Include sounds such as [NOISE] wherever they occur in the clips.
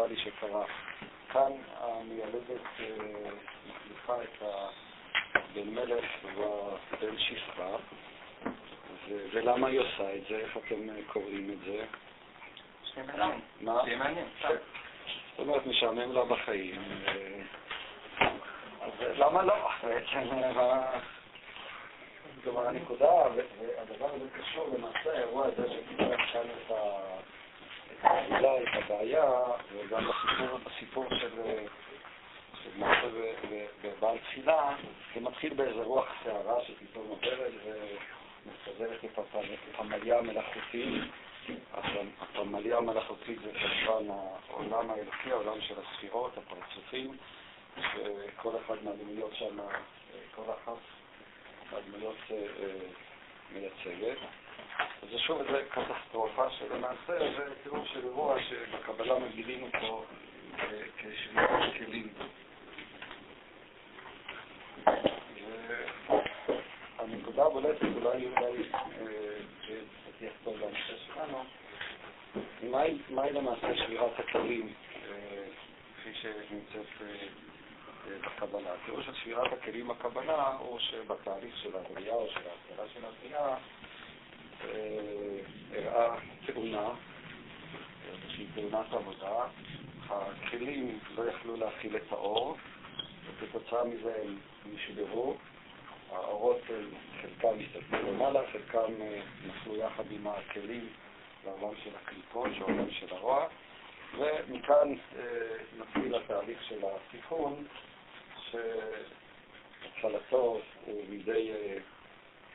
קטסטרופלי שקרה. כאן המיילדת מחליפה את בן מלך ובן שפחה, ולמה היא עושה את זה? איך אתם קוראים את זה? מה? זאת אומרת, משעמם לה בחיים. אז למה לא? [LAUGHS] כלומר, הנקודה, והדבר הזה קשור למעשה האירוע הזה שקיבל כאן את את הבעיה, וגם בסיפור של מעשה בבעל תפילה, זה מתחיל באיזה רוח סערה שפתאום עוברת ומסתדרת את הפמליה המלאכותית. הפמליה המלאכותית זה כמובן העולם האלוקי, העולם של הספירות, הפרצופים, וכל אחד מהדמויות שם, כל אחת מהדמויות אה, מייצגת. זה שוב איזו קטסטרופה שלמעשה זה תיאור של אירוע שבקבלה מגדילים אותו אה, כשבירת כלים. הנקודה הבולטת אולי אולי שתהיה טוב לנושא שלנו, מהי למעשה שבירת הכלים כפי שנמצאת בקבלה. התיאור של שבירת הכלים בקבלה הוא שבתהליך של הבריאה או של ההתחלה של הבריאה הראה תאונה, איזושהי תאונת עבודה, הכלים לא יכלו להכיל את האור, וכתוצאה מזה הם נשברו, האורות חלקם הסתכלו למעלה, חלקם נפלו יחד עם הכלים לעולם של הקליפות, העולם של הרוע, ומכאן מתחיל התהליך של התיקון, שהתחלתו הוא מידי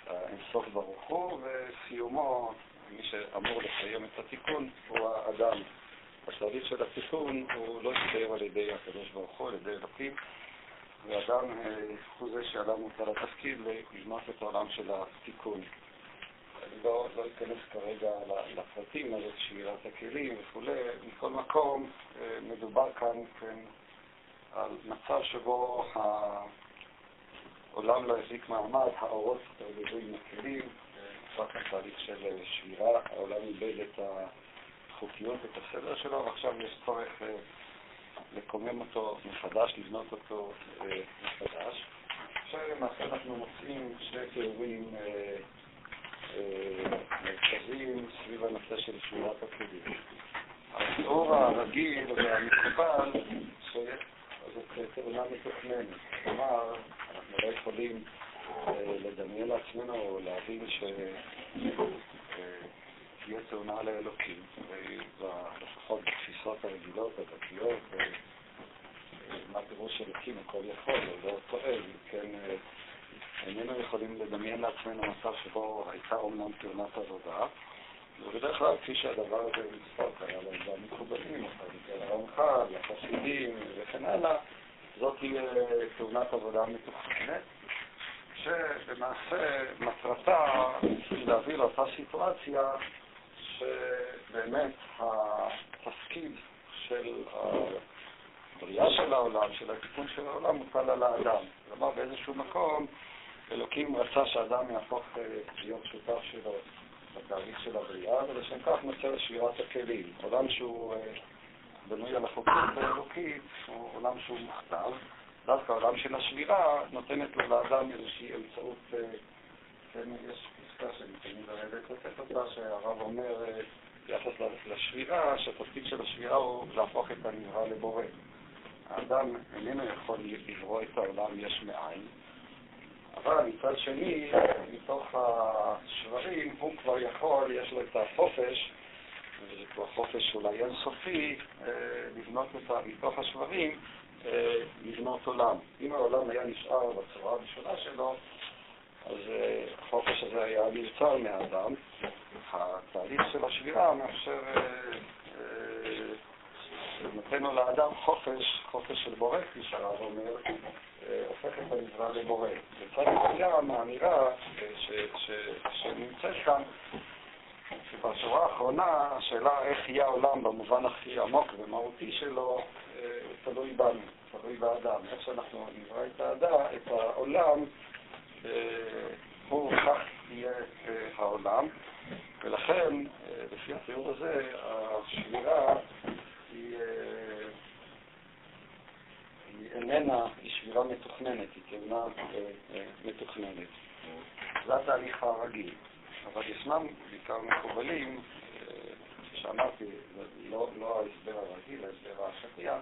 אינסוף ברוך הוא, וסיומו, מי שאמור לסיים את התיקון, הוא האדם. השלבית של התיקון הוא לא יתקיים על ידי הקדוש ברוך הוא, על ידי אלוקים, ואדם הוא זה שעליו מוטל התפקיד לבנות את העולם של התיקון. אני לא, לא אכנס כרגע לפרטים, על שבירת הכלים וכולי. מכל מקום, מדובר כאן כן, על מצב שבו העולם לא החזיק מעמד, האורות התערבבו עם הכלים, רק התהליך של שבירה, העולם איבד את החוקיות, את הסדר שלו, ועכשיו יש צורך לקומם אותו מחדש, לבנות אותו מחדש. עכשיו למעשה אנחנו מוצאים שני תיאורים מרכזיים סביב הנושא של שמירת הכלים. התיאור הרגיל והמקובל זאת תאונה מתוכננת. כלומר, אנחנו לא יכולים לדמיין לעצמנו או להבין שתהיה תאונה לאלוקים, לפחות בתפיסות הרגילות, הדתיות, מה פירוש אלוקים, הכל יכול, הוא לא טוען, כן, איננו יכולים לדמיין לעצמנו מצב שבו הייתה אומנם תאונת עבודה, ובדרך כלל, כפי שהדבר הזה נצפק, היה להם גם מקובלים, לרמח"ל, לחסידים וכן הלאה, זאת תהיה תאונת עבודה מתוכננת, שלמעשה מטרתה להביא לאותה סיטואציה שבאמת התפקיד של הבריאה של העולם, של התיקון של העולם, מוטל על האדם. כלומר, באיזשהו מקום אלוקים רצה שאדם יהפוך להיות שותף שלו בתהליך של הבריאה, ולשם כך נוצר שבירת הכלים. עולם שהוא בנוי על החוקות האלוקית, הוא עולם שהוא מוכתב. דווקא העולם של השבירה נותנת לו לאדם איזושהי אמצעות, כן, יש פסקה שאני תמיד אוהב לצטט אותה, שהרב אומר ביחס לשבירה, שהתפקיד של השבירה הוא להפוך את הנברא לבורא. האדם איננו יכול לברוא את העולם יש מאין, אבל מצד שני, מתוך השברים, הוא כבר יכול, יש לו את החופש, כבר חופש אולי אינסופי, לבנות אותה מתוך השברים, לבנות עולם. אם העולם היה נשאר בצורה הראשונה שלו, אז החופש הזה היה נבצר מהאדם. התהליך של השבירה מאפשר, נותן לו לאדם חופש, חופש של בורא, כפי שהרב אומר, הופך את הנברא לבורא. מסוים האמירה שנמצאת כאן, שבשורה האחרונה השאלה איך יהיה העולם במובן הכי עמוק ומהותי שלו, תלוי בנו, תלוי באדם. איך שאנחנו נברא את האדם, את העולם, הוא כך יהיה העולם. ולכן, לפי התיאור הזה, השבירה היא איננה, היא שבירה מתוכננת, היא תאונה מתוכננת. זה התהליך הרגיל. אבל ישנם בעיקר מקובלים, שאמרתי, לא, לא ההסבר הרגיל, ההסבר השטיח,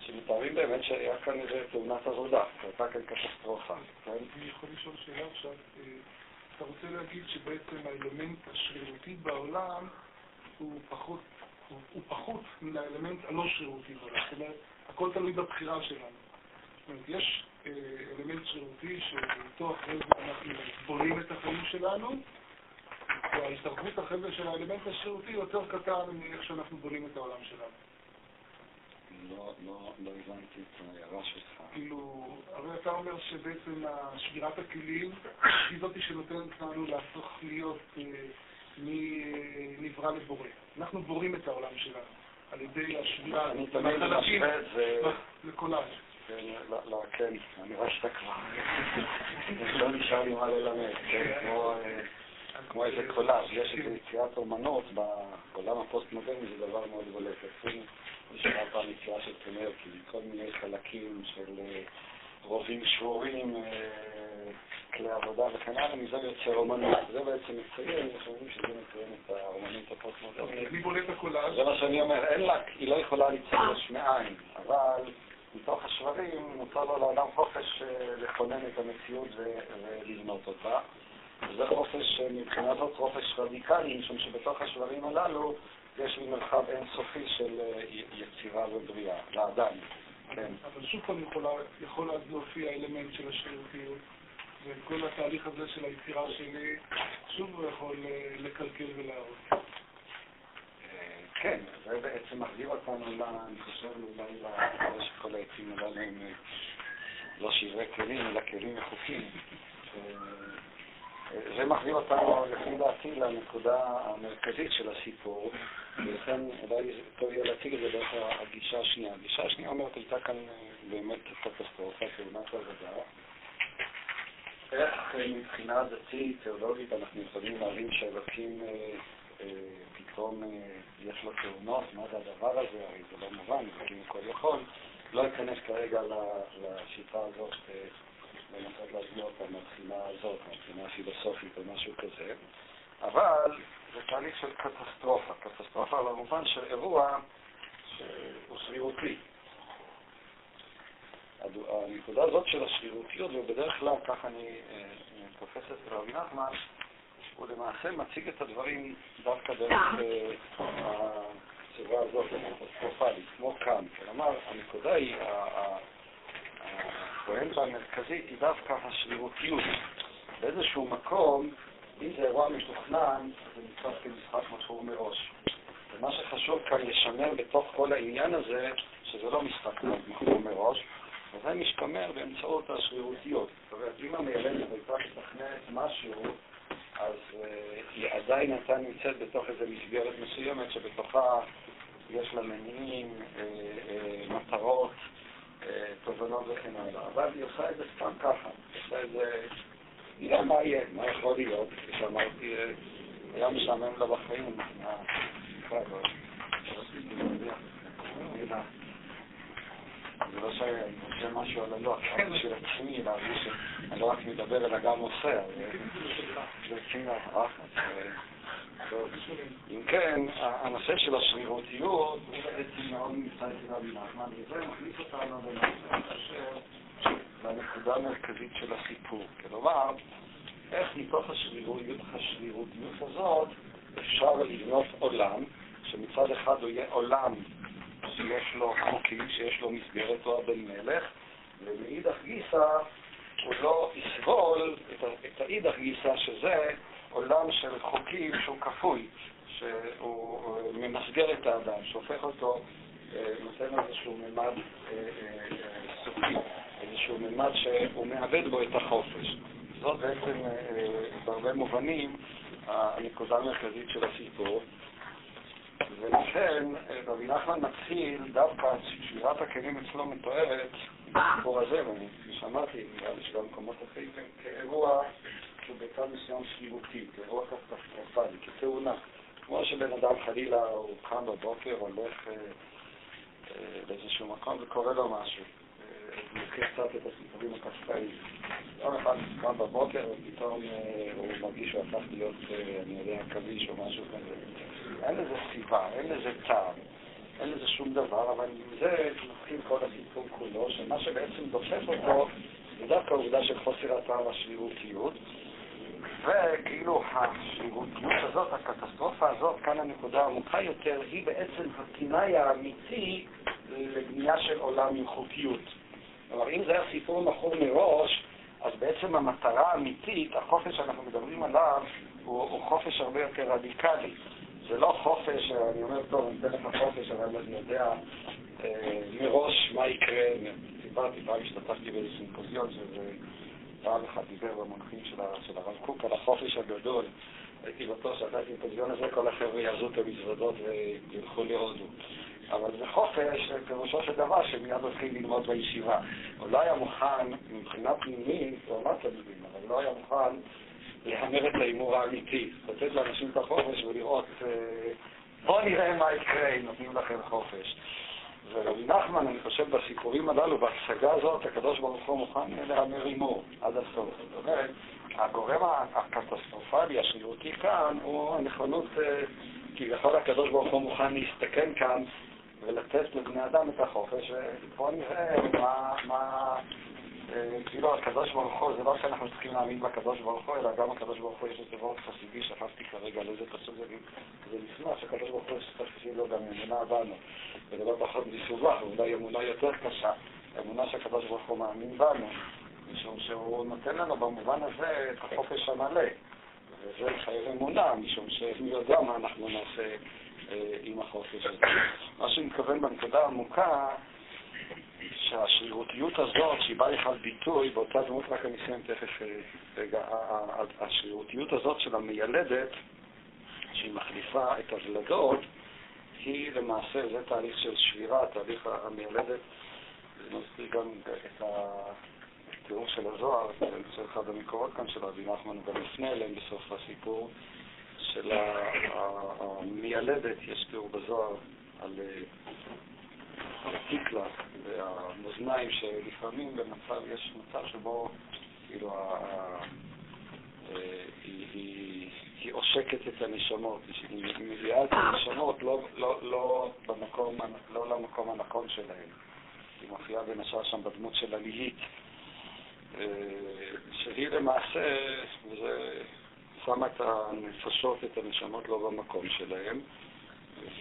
שמתארים באמת שהיה כאן איזה תאונת עבודה, הייתה כאן קטסטרופה. כן? אני יכול לשאול שאלה עכשיו. אתה רוצה להגיד שבעצם האלמנט השרירותי בעולם הוא פחות, הוא, הוא פחות מן האלמנט הלא שרירותי בעולם. זאת אומרת, הכל תלוי בבחירה שלנו. זאת אומרת, יש אה, אלמנט שרירותי שאיתו אחרי זה אנחנו בונים את החיים שלנו, אחרי זה של האלמנט השרירותי יותר קטן מאיך שאנחנו בונים את העולם שלנו. לא, לא, לא הבנתי את ההערה שלך. כאילו, הרי אתה אומר שבעצם שבירת הכלים היא זאת שנותנת לנו להפוך להיות אה, מנברא לבורא. אנחנו בורים את העולם שלנו על ידי השבירה. אני תמיד משווה את זה... לקולאז'. כן, לא, לא, כן, אני רואה שאתה כבר... [LAUGHS] לא נשאר לי מה ללמד, כן, כמו... כמו איזה קולאז', יש איזו יצירת אומנות בעולם הפוסט-מודרני, זה דבר מאוד בולט. עשינו, נשמע פעם יצירה של קנרקי, כל מיני חלקים של אה, רובים שבורים, אה, כלי עבודה וכן הלאה, מזה יוצר אומנות. זה בעצם מציין, אנחנו אומרים שזה מציין את האומנות הפוסט-מודרנית. אני בולט הקולאז'. זה מה שאני אומר, אין לה, היא לא יכולה ליצור יש מאין, אבל מתוך השברים נוצר לו לאדם חופש אה, לכונן את המציאות ולבנות אותה. זה חופש, מבחינה זאת חופש רדיקלי, משום שבתוך השברים הללו יש לי מרחב אינסופי של אה, יצירה ובריאה, לאדם. כן. אבל שוב פעם יכול אז להופיע האלמנט של השרירותיות, וכל התהליך הזה של היצירה שלי, שוב הוא יכול אה, לקלקל ולהרוס. אה, כן, זה בעצם מחזיר אותנו, אני חושב, אולי לזה שכל העצים הללו הם לא שברי כלים, אלא כלים מחוקים. זה מחזיר אותנו, לפי דעתי, לנקודה המרכזית של הסיפור, ולכן אולי טוב יהיה להציג את זה דרך הגישה השנייה. הגישה השנייה אומרת, הייתה כאן אה, באמת קטסטרופה, תאונת עבודה. איך אה, מבחינה דתית, תיאולוגית, אנחנו יכולים להבין שאלוקים אה, פתאום יש לו תאונות, מה זה הדבר הזה? הרי זה לא מובן, אלוקים הכל יכול. לא אכנס כרגע לשיטה הזאת לנסות להסביר אותה מהבחינה הזאת, מהבחינה הפילוסופית או משהו כזה, אבל זה תהליך של קטסטרופה, קטסטרופה במובן של אירוע שהוא שרירותי. הנקודה הזאת של השרירותיות, ובדרך כלל, ככה אני אה, תופס את רבי נחמן, הוא למעשה מציג את הדברים דווקא דרך אה, הצורה הזאת, הקטסטרופלית, כמו כאן. כלומר, הנקודה היא, הפואנטה המרכזית היא דווקא השרירותיות. באיזשהו מקום, אם זה אירוע מתוכנן, זה נתפס כמשחק מכור מראש. ומה שחשוב כאן לשמר בתוך כל העניין הזה, שזה לא משחק מכור מראש, וזה משתמר באמצעות השרירותיות. זאת אומרת, אם המיילדת הייתה מתכננת משהו, אז uh, היא עדיין הייתה נמצאת בתוך איזו מסגרת מסוימת שבתוכה יש לה מניעים, uh, uh, מטרות, תובנות וכן הלאה, אבל היא עושה את זה סתם ככה, עושה את זה, נראה מה יהיה, מה יכול להיות, כפי שאמרתי, היה משעמם לה בחיים, זה לא שאני חושב משהו על הלוח, רק בשביל עצמי, להרגיש שאני לא רק מדבר אלא גם עושה, זה עצמי אחת. אם כן, הנושא של השרירותיות הוא בעצם מאוד נמצא אצל רבי נחמן, וזה מכניס אותנו לנקודה המרכזית של הסיפור. כלומר, איך מתוך השרירותיות, השרירותיות הזאת אפשר לבנות עולם, שמצד אחד הוא יהיה עולם שיש לו חוקים, שיש לו מסגרת, הוא הבן מלך, ומאידך גיסא הוא לא יסבול את האידך גיסא שזה עולם של חוקים שהוא כפוי, שהוא ממסגר את האדם, שהופך אותו, אה, נותן איזשהו ממד אה, אה, סופי, איזשהו ממד שהוא מאבד בו את החופש. זאת בעצם, בהרבה מובנים, הנקודה המרכזית של הסיפור. ולכן רבי נחמן מתחיל דווקא, שבירת הכלים אצלו מתוארת בסיפור הזה, וכפי שאמרתי, נראה לי שגם במקומות אחרים, כאירוע שהוא בצד מסוים שרירותי, כאירוע קטסטרופלי, כתאונה. כמו שבן אדם חלילה הוא קם בבוקר, הולך אה, אה, באיזשהו מקום וקורה לו משהו. אה, מכיר קצת את הסיפורים הקפקאיים. יום אחד קם בבוקר ופתאום הוא מרגיש שהוא הפך להיות, אני יודע, עכביש או משהו כזה. אין לזה סיבה, אין לזה טעם, אין לזה שום דבר, אבל עם זה מתחיל כל הסיפור כולו, שמה שבעצם דופף אותו זה דווקא העובדה של חוסר הטעם השרירותיות. וכאילו השרירותיות הזאת, הקטסטרופה הזאת, כאן הנקודה העמוקה יותר, היא בעצם התנאי האמיתי לבנייה של עולם עם חוקיות. כלומר, אם זה היה סיפור מכור מראש, אז בעצם המטרה האמיתית, החופש שאנחנו מדברים עליו, הוא, הוא חופש הרבה יותר רדיקלי. זה לא חופש, אני אומר, טוב, אני אתן לך חופש, אבל אני יודע אה, מראש מה יקרה. סיפרתי, פעם השתתפתי באיזה סימפוזיון, שזה פעם אחת דיבר במונחים של, הרב קוק על החופש הגדול. הייתי בטוח שאתה הסימפוזיון הזה, כל החבר'ה יעזו את המזוודות וילכו להודו. אבל זה חופש, פירושו של דבר, שמיד הולכים ללמוד בישיבה. הוא לא היה מוכן, מבחינה פנימית, הוא אמר תלמידים, אבל לא היה מוכן להמר את ההימור האמיתי. לתת לאנשים את החופש ולראות, אה, בואו נראה מה יקרה אם נותנים לכם חופש. ורבי נחמן, אני חושב, בסיפורים הללו, בהצגה הזאת, הקדוש ברוך הוא מוכן להמר הימור עד הסוף. זאת אומרת, הגורם הקטסטרופלי, השרירותי כאן, הוא הנכונות, אה, כביכול הקדוש ברוך הוא מוכן להסתכן כאן ולתת לבני אדם את החופש, ובואו נראה מה, מה כאילו הקדוש ברוך הוא, זה לא שאנחנו צריכים להאמין בקדוש ברוך הוא, אלא גם הקדוש ברוך הוא יש איזה וורט חסידי, שכחתי כרגע על איזה פסוק זה, זה נשמע שקדוש ברוך הוא יש לו גם אמונה בנו, וזה לא פחות מסובך, אולי אמונה יותר קשה, אמונה שהקדוש ברוך הוא מאמין בנו, משום שהוא נותן לנו במובן הזה את החופש המלא, וזה מחייב אמונה, משום שמי יודע מה אנחנו נעשה אה, עם החופש הזה. מה שאני מתכוון בנקודה העמוקה, שהשרירותיות הזאת, שהיא באה לכלל ביטוי באותה דמות, רק אני אסיים תכף, אה, רגע, השרירותיות הזאת של המיילדת, שהיא מחליפה את הוולדות, היא למעשה, זה תהליך של שבירה, תהליך המיילדת, זה מזכיר גם את התיאור של הזוהר, אני חושב אחד המקורות כאן של רבי נחמן, הוא גם יפנה אליהם בסוף הסיפור, של המיילדת, יש תיאור בזוהר על התקלה והמאזניים, שלפעמים במצב, יש מצב שבו כאילו היא עושקת את הנשמות, היא מביאה את הנשמות לא, לא, לא, לא למקום הנכון שלהן. היא מופיעה בין השאר שם בדמות של הליהית, שהיא למעשה, וזה שמה את הנפשות, את הנשמות לא במקום שלהם,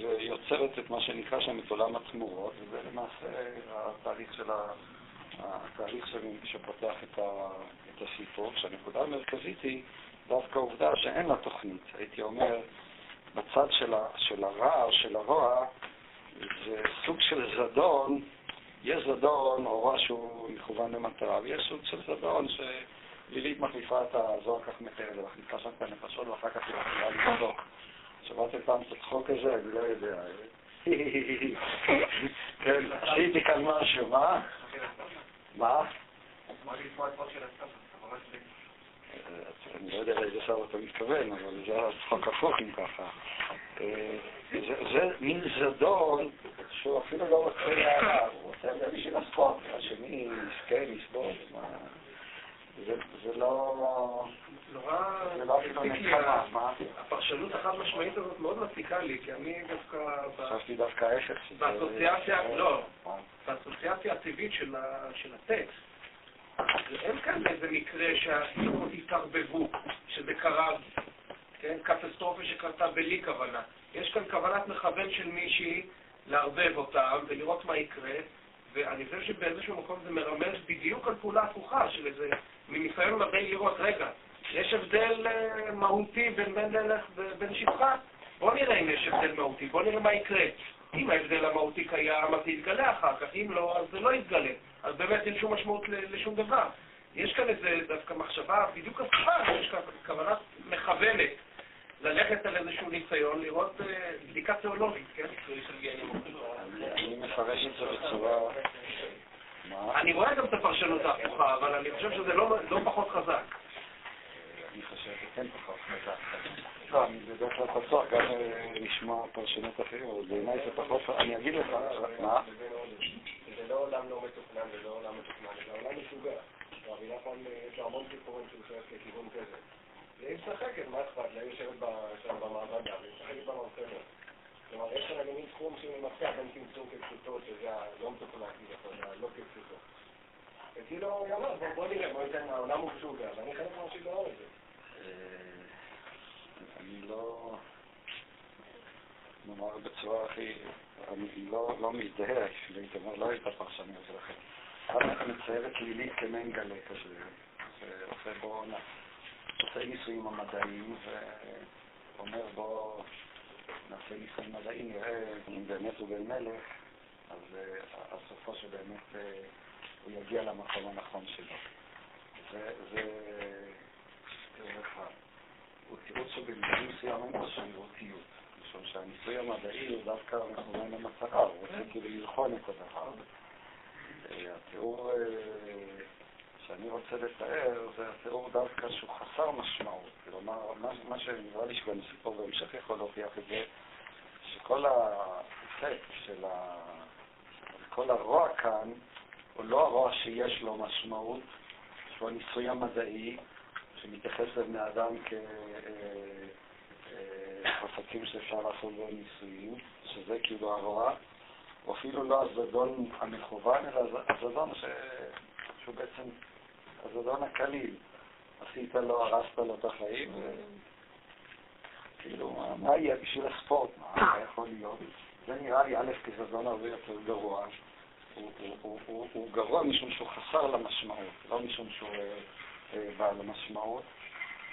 ויוצרת את מה שנקרא שם את עולם התמורות, וזה למעשה התהליך של ה... התהליך שפותח את, ה... את הסיפור, כשהנקודה המרכזית היא דווקא העובדה שאין לה תוכנית. הייתי אומר, בצד של, ה... של הרע של הרוע, זה סוג של זדון, יש זדון או רע שהוא מכוון למטרה, ויש סוג של זדון ש... לילית מחליפה את הזוהר כך מתאר, מחליפה שם את הנפשות ואחר כך היא מתחילה לצדוק. שמעתם פעם את הצחוק הזה? אני לא יודע. [LAUGHS] כן, עשיתי כאן משהו, מה? מה? אני לא יודע לאיזה שר אתה מתכוון, אבל זה הצחוק הפוך אם ככה. אה, זה מין זדון שהוא אפילו לא רוצה להערה, הוא רוצה בשביל הספורט, השני יזכה, יסבול, זה לא... נורא מציק לי, הפרשנות החד משמעית הזאת מאוד מציקה לי, כי אני דווקא... חשבתי דווקא ההפך. באסוציאציה, לא, באסוציאציה הטבעית של הטקסט, אין כאן איזה מקרה שההשלכות התערבבו, שזה קרה, כן, קטסטרופה שקרתה בלי כוונה. יש כאן כוונת מכוון של מישהי לערבב אותם ולראות מה יקרה, ואני חושב שבאיזשהו מקום זה מרמז בדיוק על פעולה הפוכה של איזה, מניסיון מדעי לראות, רגע, יש הבדל אה, מהותי בין בן דלך ובין שפחה? בוא נראה אם יש הבדל מהותי, בוא נראה מה יקרה. אם ההבדל המהותי קיים, אז זה יתגלה אחר כך, אם לא, אז זה לא יתגלה. אז באמת אין שום משמעות לשום דבר. יש כאן איזה דווקא מחשבה בדיוק הפוכה, יש כאן כוונה מכוונת ללכת על איזשהו ניסיון, לראות אה, בדיקה תיאולוגית, כן? אני מפרש את זה בצורה... אני רואה גם את הפרשנות ההפוכה, אבל אני חושב שזה לא, לא פחות חזק. אני חושב שכן פחות חזק. לא, אני בדרך כלל פתוח גם לשמוע פרשנות אחרים, אבל בעיניי זה פחות... אני אגיד לך, מה? זה לא עולם לא מתוכנן ולא עולם מתוכנן, זה עולם משוגע. רבי נחמן יש לו המון סיפורים שהוא שואף לכיוון כזה. והיא משחקת, מה אכפת לה? היא יושבת במעבדה, והיא משחקת במרצנות. כלומר, יש כאן מין תחום של מפתח בין צמצום כפשוטו, שזה הלא מתוכנן כביכול, הלא כפשוטו. וכאילו, היא אמרת, בוא נראה, בוא ניתן, העולם הוא משוגע, ואני חלק מהשיגעון הזה. אני לא... נאמר בצורה הכי... אני לא, לא מזדהה, הייתי אומר, לא הייתה פרשניות שלכם. את מציירת לילי כמנגלה כזה, ועושה בו, עושה ניסויים המדעיים, ואומר בו, נעשה ניסויים מדעיים, נראה אם באמת הוא בן מלך, אז עד סופו שבאמת הוא יגיע למקום הנכון שלו. זה, זה. הוא תירוץ שבמילים מסוימים הוא שרירותיות. משום שהניסוי המדעי הוא דווקא מכוון למטרה, הוא רוצה כאילו לבחון את הדבר. התיאור שאני רוצה לתאר זה התיאור דווקא שהוא חסר משמעות. כלומר, מה שנראה לי שגם סיפור בהמשך יכול להוכיח את זה, שכל האפקט של ה... כל הרוע כאן הוא לא הרוע שיש לו משמעות, שהוא הניסוי המדעי, שמתייחס לבני אדם כחפצים שאפשר לעשות בהם ניסויים, שזה כאילו הרוע, או אפילו לא הזדון המכוון, אלא הזדון ש... שהוא בעצם הזדון הקליל. עשית לו, הרסת לו את החיים. כאילו, מה יהיה בשביל הספורט? מה יכול להיות? זה נראה לי א' כזדון הרבה יותר גרוע. הוא, גרוע משום שהוא חסר למשמעות, לא משום שהוא אה, בעל המשמעות.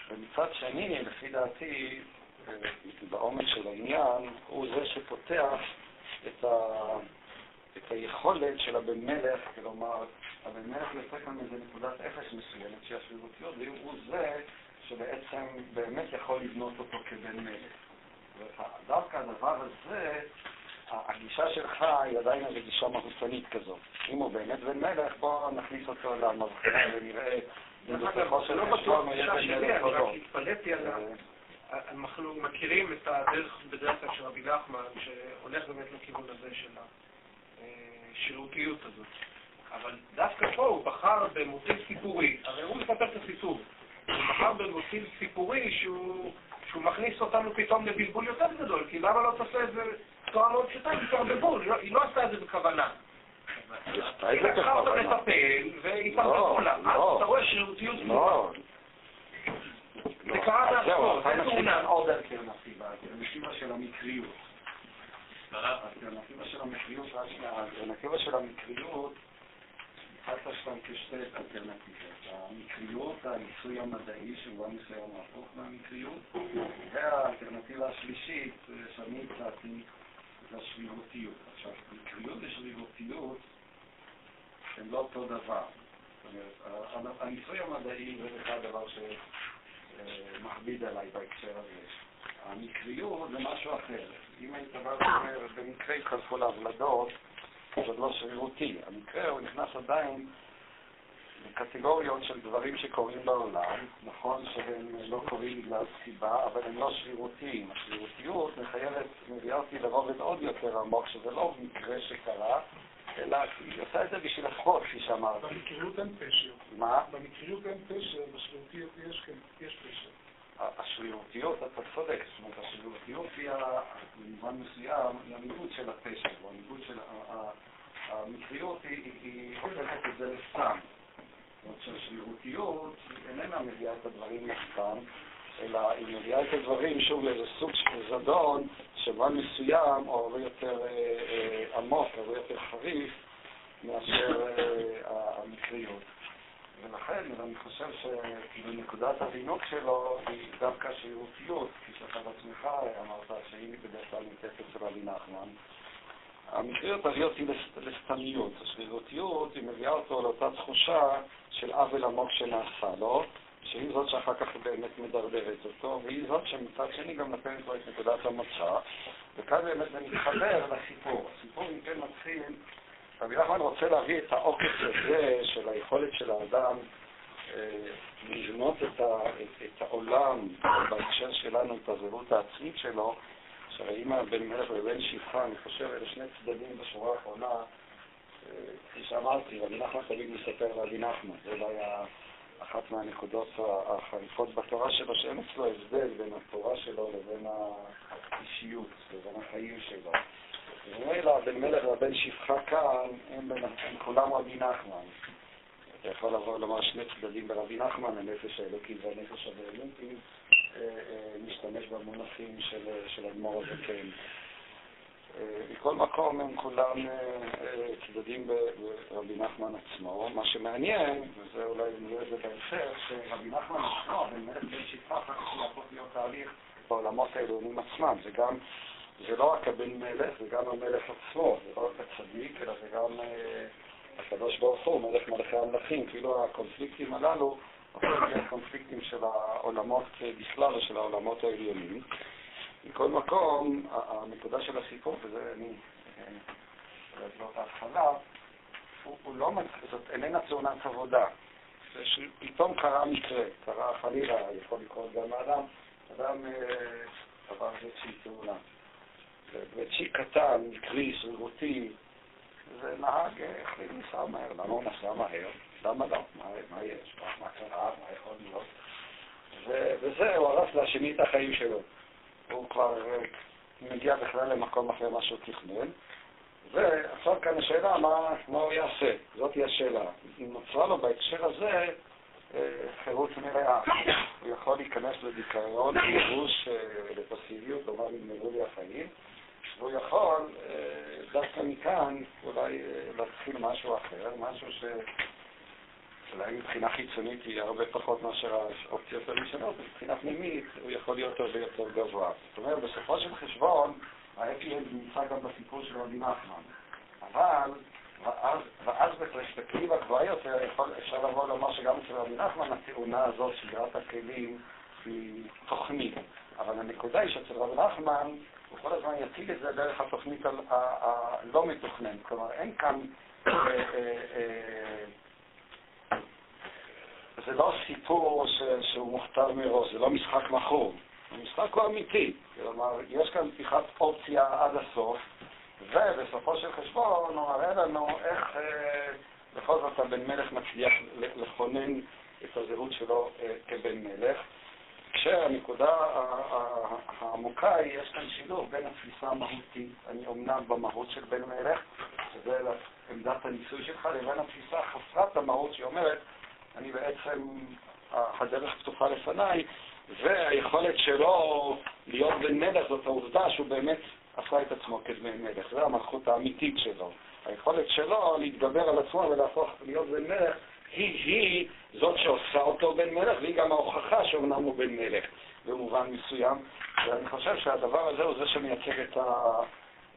ומצד שני, לפי דעתי, בעומק של העניין, הוא זה שפותח את, ה, את היכולת של הבן מלך, כלומר, הבן מלך יוצא כאן מאיזה נקודת אפס מסוימת שהיא השרירותיות, והוא זה שבעצם באמת יכול לבנות אותו כבן מלך. ודווקא הדבר הזה, הגישה שלך היא עדיין איזו גישה מהותנית כזאת. אם הוא באמת בן מלך, בואו נכניס אותו למבחנה ונראה אם בסופו של דבר יהיה בן מלך או לא. אנחנו מכירים את הדרך בדרך כלל של רבי נחמן, שהולך באמת לכיוון הזה של השירותיות הזאת. אבל דווקא פה הוא בחר במוטיב סיפורי, הרי הוא מספר את הסיפור. הוא בחר במוטיב סיפורי שהוא, שהוא מכניס אותנו פתאום לבלבול יותר גדול, כי למה לא תעשה את זה בצורה מאוד פשוטה? היא התערבבו, היא לא עשתה את זה בכוונה. היא זה לקחה אותה לטפל, והתערבבו לה. אז אתה רואה שרירותיות לא. זה קרה בעצמו, זה תאונה. עוד אלטרנטיבה, האלטרנטיבה של המקריות. האלטרנטיבה האלטרנטיבה של המקריות, התייחסת שם כשתי אלטרנטיבות. המקריות, הניסוי המדעי, שהוא הניסיון להפוך מהמקריות, והאלטרנטיבה השלישית, שאני הצעתי, זה השרירותיות. עכשיו, מקריות ושרירותיות הם לא אותו דבר. הניסוי המדעי זה בכלל דבר ש... מכביד עליי בהקשר הזה. המקריות זה משהו אחר. אם היית בא ואומר, במקרה התחלפו להבלדות, זה לא שרירותי. המקרה הוא נכנס עדיין לקטגוריות של דברים שקורים בעולם. נכון שהם לא קורים בגלל סיבה, אבל הם לא שרירותיים. השרירותיות מחייבת, מביאה אותי לרובד עוד יותר עמוק, שזה לא מקרה שקרה, אלא היא עושה את זה בשביל הספורט, כפי שאמרתי. במקריות אין פשר. מה? במקריות אין פשר, בשרירותיות יש, כן, יש פשר. השרירותיות, אתה צודק, זאת אומרת, השרירותיות היא, במובן מסוים, היא הניגוד של הפשר, או הניגוד של... המקריות היא הופכת את זה לסתם. זאת אומרת שהשרירותיות איננה מביאה את הדברים לסתם, אלא היא מביאה את הדברים, שוב, לאיזה סוג של זדון, שבמובן מסוים, או הרבה יותר עמוק, הרבה יותר חריף, מאשר המקריות. ולכן אני חושב שבנקודת הזינוק שלו היא דווקא שרירותיות, כפי שאתה בעצמך אמרת, שהיא בדרך כלל נמצאת אצל רבי נחמן. המקריות תביא אותי לסתמיות. השרירותיות, היא מביאה אותו לאותה תחושה של עוול עמוק שנעשה לו, שהיא זאת שאחר כך באמת מדרדרת אותו, והיא זאת שמצד שני גם נותנת לו את נקודת המוצא, וכאן באמת זה מתחבר לסיפור. הסיפור אם כן מתחיל, רבי נחמן רוצה להביא את העוקץ הזה של היכולת של האדם אה, לבנות את, ה, את, את העולם, בהקשר שלנו, את הזהות העצמית שלו, שהרי אם הבן מלך ובן שפחה, אני חושב, אלה שני צדדים בשורה האחרונה כפי שאמרתי, רבי נחמן תמיד מספר רבי נחמן, זה היה אחת מהנקודות החריפות בתורה שלו, שאין אצלו הבדל בין התורה שלו לבין האישיות, לבין החיים שלו. וממילא בן מלך ובן שפחה כאן, הם, הם כולם רבי נחמן. אתה יכול לבוא לומר שני צדדים ברבי נחמן, הנפש האלוקי והנפש משתמש אה, אה, במונחים של אדמו"ר הזקן. אה, מכל מקום הם כולם צדדים ברבי נחמן עצמו. מה שמעניין, וזה אולי נראה את זה בהמשך, שרבי נחמן עצמו, בן מלך בן שפחה, כך יהפוך להיות תהליך בעולמות העליונים עצמם. זה גם, זה לא רק הבן מלך, זה גם המלך עצמו, זה לא רק הצדיק, אלא זה גם הקדוש ברוך הוא, מלך מלכי המלכים, כאילו הקונפליקטים הללו להיות קונפליקטים של העולמות בכלל או של העולמות העליונים. מכל מקום, הנקודה של הסיפור, וזה אני, זאת ההתחלה, הוא, לא, זאת איננה תאונת עבודה. זה שפתאום קרה מקרה, קרה חלילה, יכול לקרות גם לאדם, אדם עבר איזושהי תאונה. וצ'יק קטן, מקרי, שרירותי, זה נהג החליט לנסוע מהר. למה הוא נסע מהר? למה לא? מה, מה יש? מה, מה קרה? מה יכול להיות? וזה, הוא הרס להשני את החיים שלו. הוא כבר אה, מגיע בכלל למקום אחרי מה שהוא תכנן. ועכשיו כאן השאלה, מה, מה הוא יעשה? זאת השאלה. נוצרה לו בהקשר הזה אה, חירות מלאה. הוא יכול להיכנס לדיכאון, לייאוש, אה, לפסיביות, לומר נגמרו לי החיים. והוא יכול אה, דווקא מכאן אולי אה, להתחיל משהו אחר, משהו שאולי מבחינה חיצונית יהיה הרבה פחות מאשר האופציות הראשונות, מבחינה פנימית הוא יכול להיות הרבה יותר גבוה. זאת אומרת, בסופו של חשבון, האפי נמצא גם בסיפור של רבי נחמן. אבל, ואז בפרספקטיבה גבוהה יותר, יכול, אפשר לבוא לומר שגם אצל רבי נחמן התאונה הזאת, שגרת הכלים, היא תוכנית. אבל הנקודה היא שאצל רבי נחמן הוא כל הזמן יציג את זה דרך התוכנית הלא מתוכננת. כלומר, אין כאן... אה, אה, אה, זה לא סיפור שהוא מוכתב מראש, זה לא משחק מכור. המשחק הוא אמיתי. כלומר, יש כאן פתיחת אופציה עד הסוף, ובסופו של חשבון הוא מראה לנו איך בכל זאת הבן מלך מצליח לכונן את הזהות שלו כבן מלך. כשהנקודה העמוקה היא, יש כאן שילוב בין התפיסה המהותית, אני אומנם במהות של בן מלך, שזה עמדת הניסוי שלך, לבין התפיסה חסרת המהות שאומרת, אני בעצם, הדרך פתוחה לפניי, והיכולת שלו להיות בן מלך זאת העובדה שהוא באמת עשה את עצמו כבן מלך, זו המלכות האמיתית שלו. היכולת שלו להתגבר על עצמו ולהפוך להיות בן מלך היא-היא זאת שעושה אותו בן מלך, והיא גם ההוכחה שאומנם הוא בן מלך במובן מסוים. ואני חושב שהדבר הזה הוא זה שמייצג את, ה...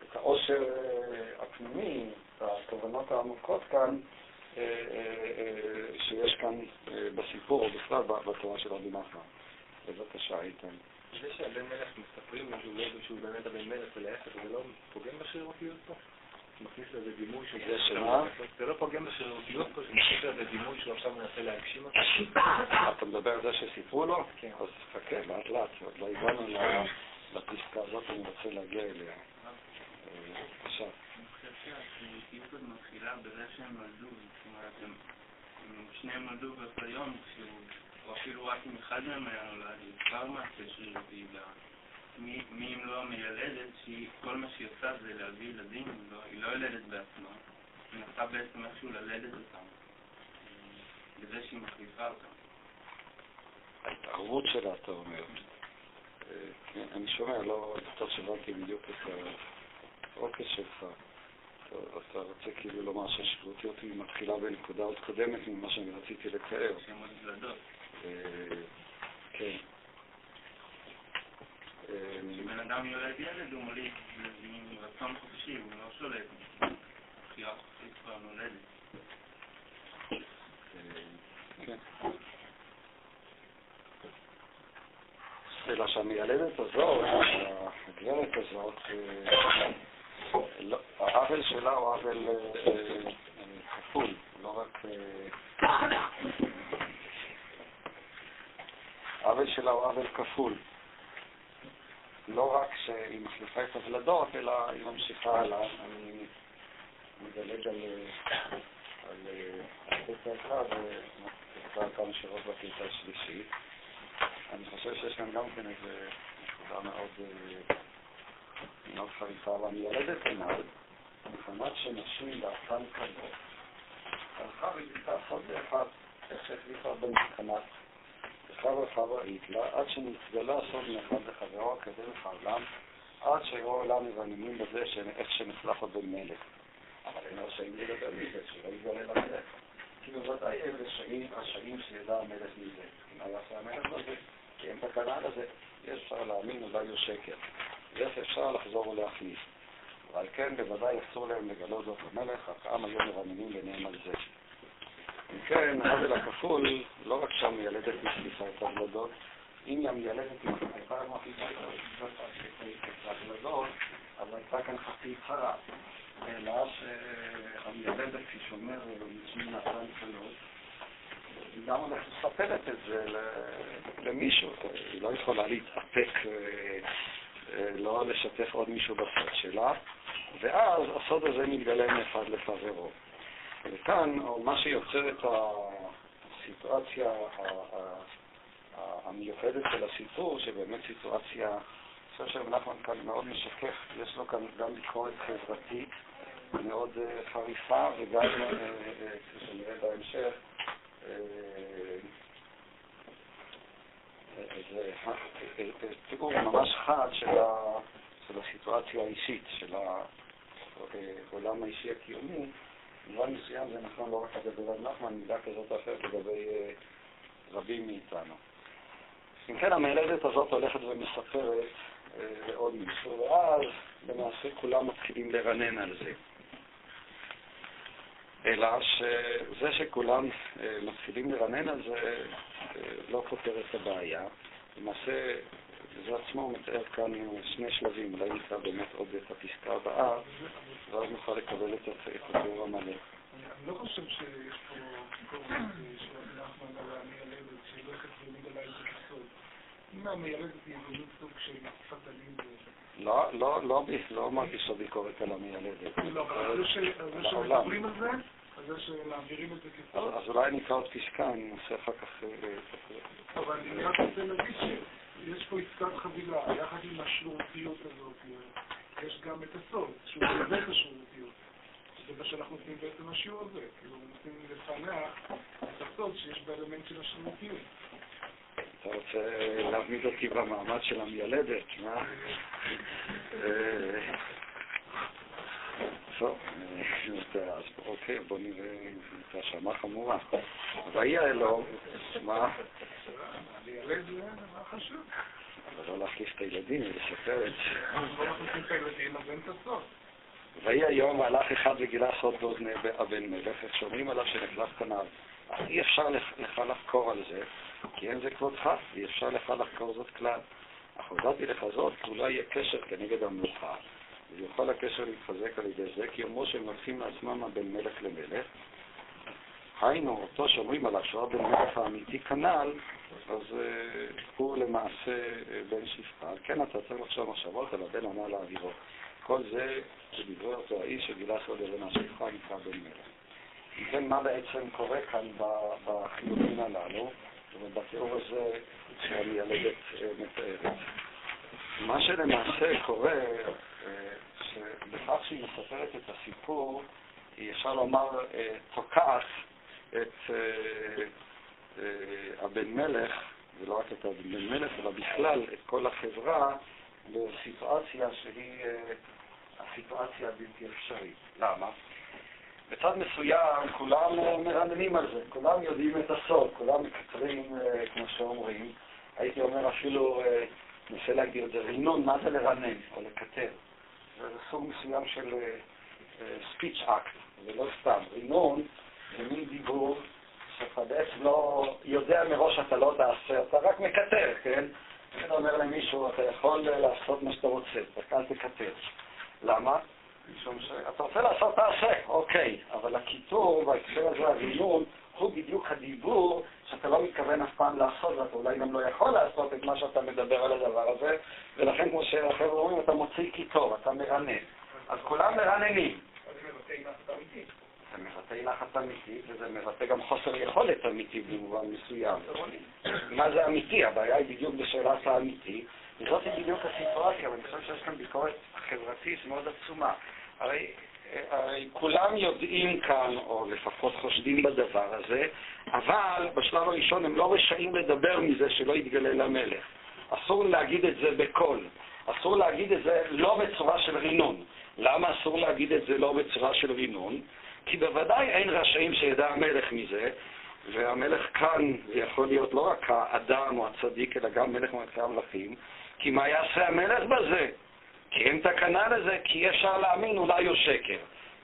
את העושר אה, הפנימי, את התובנות העמוקות כאן, אה, אה, שיש כאן בסיפור, או בכלל בתורה של רבי נחמן. בבקשה, איתן. זה שהבן מלך מספרים שהוא באמת הבן מלך, ולהפך, זה לא פוגם בשרירותיות פה? מכניס לזה דימוי. זה שמה? זה לא פוגם בשרירותיות פה, שמכניס לזה דימוי שהוא עכשיו מנסה להגשים אותו. אתה מדבר על זה שסיפרו לו? כן. אז חכה, לאט לאט, עוד לא הגענו לפסקה הזאת, אני רוצה להגיע אליה. בבקשה. אני חושב שהקריאטיביות עוד מתחילה בזה שהם נולדו, זאת אומרת, הם שניהם נולדו באותו יום, או אפילו רק אם אחד מהם היה נולד, כבר מעשה שרירותי מי, מי אם לא המיילדת, שהיא, כל מה שהיא עושה זה להביא ילדים, לא, היא לא ילדת בעצמה, היא מנסה בעצם איכשהו ללדת אותם, בזה שהיא מחליפה אותם. ההתערבות שלה, אתה אומר. כן, אני שומע, לא בטוח שהבנתי בדיוק את הפוקס שלך. אתה רוצה כאילו לומר שהשרירותיות היא מתחילה בנקודה עוד קודמת ממה שאני רציתי לתאר. ילדות. כן. כשבן אדם יולד ילד הוא מוליד עם רצון חופשי, הוא לא שולט. בחירה חופשית כבר נולדת. אלא שהמיילדת הזאת, הגברת הזאת, העוול שלה הוא עוול כפול, לא רק... העוול שלה הוא עוול כפול. לא רק שהיא מחליפה את הוולדות, אלא היא ממשיכה הלאה. אני נדלג על הקטע אחד ונקרא כמה שירות בקטע השלישי. אני חושב שיש כאן גם כן איזו נקודה מאוד, מאוד חריפה, ואני ילד את עיניי, מבחינת שנשים דעתן כזאת, הלכה והתקעה לעשות באחד, איך שהחליפה במבחינת וחברה וחברה איתלה, עד שנתגלה סוד מאחד לחברו כדי לחבלם, עד שיראו עולם מבננים בזה איך שנחלף עוד בן מלך. אבל אין רשאים לדבר מזה, שלא יתגלה למלך. כי בוודאי הם רשאים שידע המלך מזה. מה יעשה המלך בזה? כי אין תקנה לזה. יש אפשר להאמין, אולי הוא שקר. ואיך אפשר לחזור ולהחליף. ועל כן בוודאי אסור להם לגלות זאת המלך, רק העם היו מרננים ביניהם על זה. אם כן, העוול הכפול, לא רק שהמיילדת מחליפה את הוולדות, אם המיילדת מחליפה את הוולדות, אז הייתה כאן חצי צרה. אלא שהמיילדת, כפי שאומר מצמי נתן שלוש, היא גם הולכת מספרת את זה למישהו, היא לא יכולה להתאפק, לא לשתף עוד מישהו בסוד שלה, ואז הסוד הזה מתגלה מאחד לחברו. וכאן, מה שיוצר את הסיטואציה המיוחדת של הסיפור, שבאמת סיטואציה, אני חושב שנחמן כאן מאוד משכך, יש לו כאן גם ביקורת חברתית מאוד חריפה, וגם, כפי שנראה בהמשך, זה תיאור ממש חד של הסיטואציה האישית, של העולם האישי הקיומי, במובן מסוים זה נכון לא רק לגבי רב נחמן, מידה כזאת או אחרת לגבי רבים מאיתנו. אם כן, המילדת הזאת הולכת ומספרת לעוד מישהו, ואז למעשה כולם מתחילים לרנן על זה. אלא שזה שכולם מתחילים לרנן על זה לא פותר את הבעיה. למעשה, זה עצמו מתאר כאן שני שלבים, אולי נקרא באמת עוד את הפסקה הבאה, ואז נוכל לקבל את התיאור המלא. אני לא חושב שיש פה ביקורת של נחמן על המיילדת שהולכת ומגלה את זה. אם המיילדת היא איזה סוג של פטליזם. לא, לא, לא, לא אמרתי שזו ביקורת על המיילדת. לא, אבל זה שמדברים על זה, על זה שמעבירים את זה כסוד. אז אולי נקרא עוד פסקה, אני אנסה אחר כך... אבל אני רק רוצה להגיד שיש פה עסקת חבילה, יחד עם השירותיות הזאת, יש גם את הסוד, שהוא [COUGHS] מלווה את השירותיות. זה מה שאנחנו עושים בעצם בשיעור הזה, כאילו מנסים לפענח את הסוד שיש באלמנט של השירותיות. אתה רוצה להעמיד אותי במעמד של המיילדת, מה? טוב, אז אוקיי, בוא נראה את האשמה חמורה. ויהי האלוהים, מה? זה. אבל לא להחליף את הילדים ולספר את זה. לא את הילדים, אז אין את הסוד. ויהי היום הלך אחד וגילה סוד באוזני הבן מלך, איך שאומרים עליו שנחלף. אז אי אפשר לך לחקור על זה, כי אין זה כבודך, ואי אפשר לך לחקור זאת כלל. אך הודעתי לך זאת, כי אולי יהיה קשר כנגד המלוכה, ויוכל הקשר להתחזק על ידי זה, כי יאמרו שהם הולכים לעצמם הבן מלך למלך. היינו, אותו שאומרים עליו שהוא הבן מלך האמיתי כנ"ל, אז הוא למעשה uh, בן שפחה. כן, אתה צריך לחשוב מחשבות על הבן ענה לאווירו. כל זה שדברי אותו האיש שגילה סוד לבן השפחה נקרא בן מלך. כן, מה בעצם קורה כאן בחילוקים הללו, ובתיאור הזה שהמיילדת מתארת? מה שלמעשה קורה, שבכך שהיא מספרת את הסיפור, היא אפשר לומר תוקעת את הבן מלך, ולא רק את הבן מלך, אלא בכלל את כל החברה, לסיטואציה שהיא הסיטואציה הבלתי אפשרית. למה? בצד מסוים כולם מרננים על זה, כולם יודעים את הסוד, כולם מקצרים, כמו שאומרים. הייתי אומר אפילו, ננסה להגדיר את זה, רינון, מה זה לרנן או לקטר? זה סוג מסוים של ספיץ' אקט, זה לא סתם. רינון מין דיבור בעצם לא יודע מראש שאתה לא תעשה, אתה רק מקטר, כן? אני אומר למישהו, אתה יכול לעשות מה שאתה רוצה, רק אל תקטר. למה? משום שאתה רוצה לעשות תעשה, אוקיי, אבל הקיטור בהקשר הזה, הרינון, הוא בדיוק הדיבור שאתה לא מתכוון אף פעם לעשות, ואתה אולי גם לא יכול לעשות את מה שאתה מדבר על הדבר הזה, ולכן כמו שהחבר'ה אומרים, אתה מוציא קיטור, אתה מרנן. אז כולם מרננים. זה מבטא לחץ אמיתי, וזה מבטא גם חוסר יכולת אמיתי במובן מסוים. מה זה אמיתי? הבעיה היא בדיוק בשאלת האמיתי, וזאת בדיוק הסיטואציה, ואני חושב שיש כאן ביקורת חברתית מאוד עצומה. הרי, הרי כולם יודעים כאן, או לפחות חושדים בדבר הזה, אבל בשלב הראשון הם לא רשאים לדבר מזה שלא יתגלה למלך. אסור להגיד את זה בקול. אסור להגיד את זה לא בצורה של רינון. למה אסור להגיד את זה לא בצורה של רינון? כי בוודאי אין רשאים שידע המלך מזה, והמלך כאן, זה יכול להיות לא רק האדם או הצדיק, אלא גם מלך מלכי המלכים, כי מה יעשה המלך בזה? כי אין תקנה לזה, כי אפשר להאמין, אולי הוא שקר.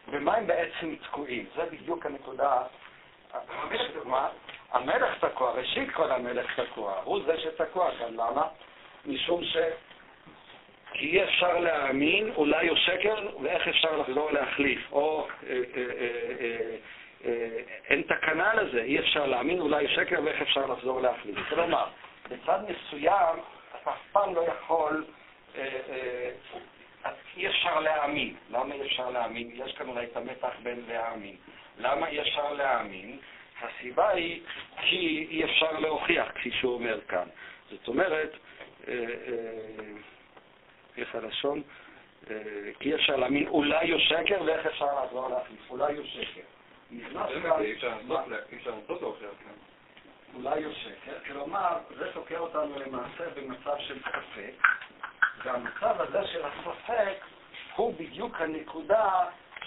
ומה הם בעצם תקועים? זה בדיוק הנקודה. המלך תקוע, ראשית כל המלך תקוע, הוא זה שתקוע כאן, למה? משום ש... כי אי אפשר להאמין, אולי הוא שקר, ואיך אפשר לחזור להחליף. או אה, אה, אה, אה, אין תקנה לזה, אי אפשר להאמין, אולי הוא שקר, ואיך אפשר לחזור להחליף. כלומר, בצד מסוים אתה אף פעם לא יכול, אה, אה, אי אפשר להאמין. למה אי אפשר להאמין? יש כאן אולי את המתח בין להאמין. למה אי אפשר להאמין? הסיבה היא כי אי אפשר להוכיח, כפי שהוא אומר כאן. זאת אומרת, אה, אה, איך הלשון? אה, כי אי אפשר להאמין, אולי הוא שקר ואיך אפשר לעזור להחליף, אולי הוא שקר. נכנס כאן- אי אפשר לנסות להוכיח. כן. אולי הוא שקר, כלומר, זה תוקע אותנו למעשה במצב של ספק, והמצב הזה של הספק הוא בדיוק הנקודה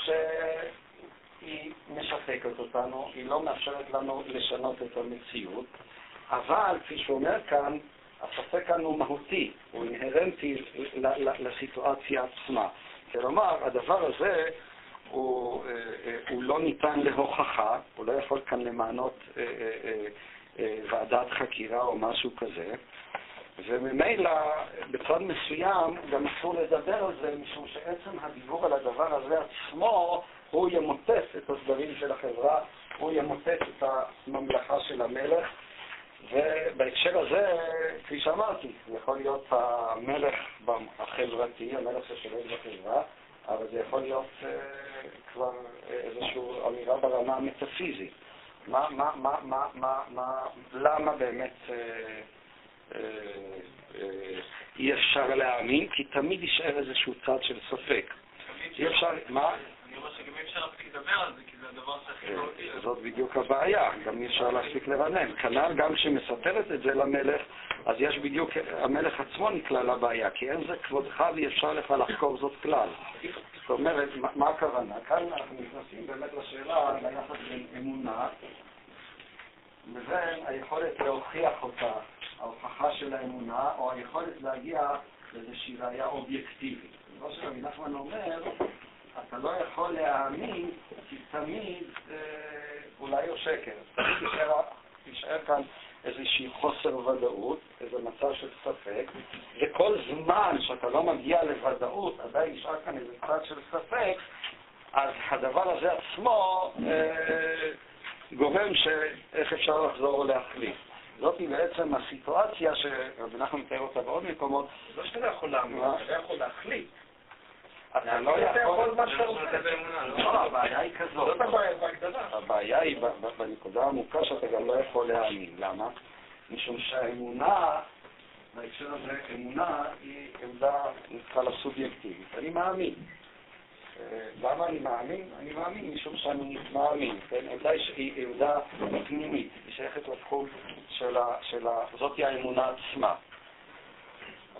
שהיא משתקת אותנו, היא לא מאפשרת לנו לשנות את המציאות, אבל כפי שהוא אומר כאן, הספק כאן הוא מהותי, הוא אינהרנטי לסיטואציה עצמה. כלומר, הדבר הזה הוא, אה, אה, הוא לא ניתן להוכחה, הוא לא יכול כאן למענות אה, ועדת חקירה או משהו כזה, וממילא בצד מסוים גם אסור לדבר על זה, משום שעצם הדיבור על הדבר הזה עצמו, הוא ימוטט את הסדרים של החברה, הוא ימוטט את הממלכה של המלך, ובהקשר הזה, כפי שאמרתי, יכול להיות המלך החברתי, המלך ששולט בחברה, אבל זה יכול להיות אה, כבר איזושהי אמירה ברמה המטאפיזית. מה, מה, מה, מה, מה, מה, למה באמת אה, אה, אה, אי אפשר להאמין? כי תמיד יישאר איזשהו צד של ספק. אי אפשר, מה? אני אומר שגם אי אפשר להפסיק לדבר על זה, כי אה. זאת בדיוק הבעיה, גם אי אפשר להפסיק לרנן. כנ"ל גם כשמספרת את זה למלך, אז יש בדיוק, המלך עצמו נקלע לבעיה, כי אין זה כבודך ואי אפשר לך לחקור זאת כלל. זאת אומרת, מה, מה הכוונה? כאן אנחנו נכנסים באמת לשאלה על היחס בין אמונה לבין היכולת להוכיח אותה, ההוכחה של האמונה, או היכולת להגיע לאיזושהי ראייה אובייקטיבית. כמו שרבי נחמן אומר, אתה לא יכול להאמין, כי תמיד אה, אולי הוא שקר. יישאר כאן איזושהי חוסר ודאות, איזה מצב של ספק, וכל זמן שאתה לא מגיע לוודאות, עדיין נשאר כאן איזה צד של ספק, אז הדבר הזה עצמו אה, גורם שאיך אפשר לחזור ולהחליף. זאת היא בעצם הסיטואציה שרבי נחמן מתאר אותה בעוד מקומות. לא שאתה לא יכול להאמין? אתה לא יכול להחליט. אתה לא יכול. מה שאתה רוצה. לא? הבעיה היא כזאת. זאת הבעיה בהגדרה. הבעיה היא בנקודה העמוקה שאתה גם לא יכול להאמין. למה? משום שהאמונה, בהקשר הזה, אמונה היא עמדה, נקרא לה סובייקטיבית. אני מאמין. אה, למה אני מאמין? אני מאמין משום שאני מאמין. כן? עמדה היא- עמדה פנימית, היא שייכת לתחום. של ה... זאתי האמונה עצמה.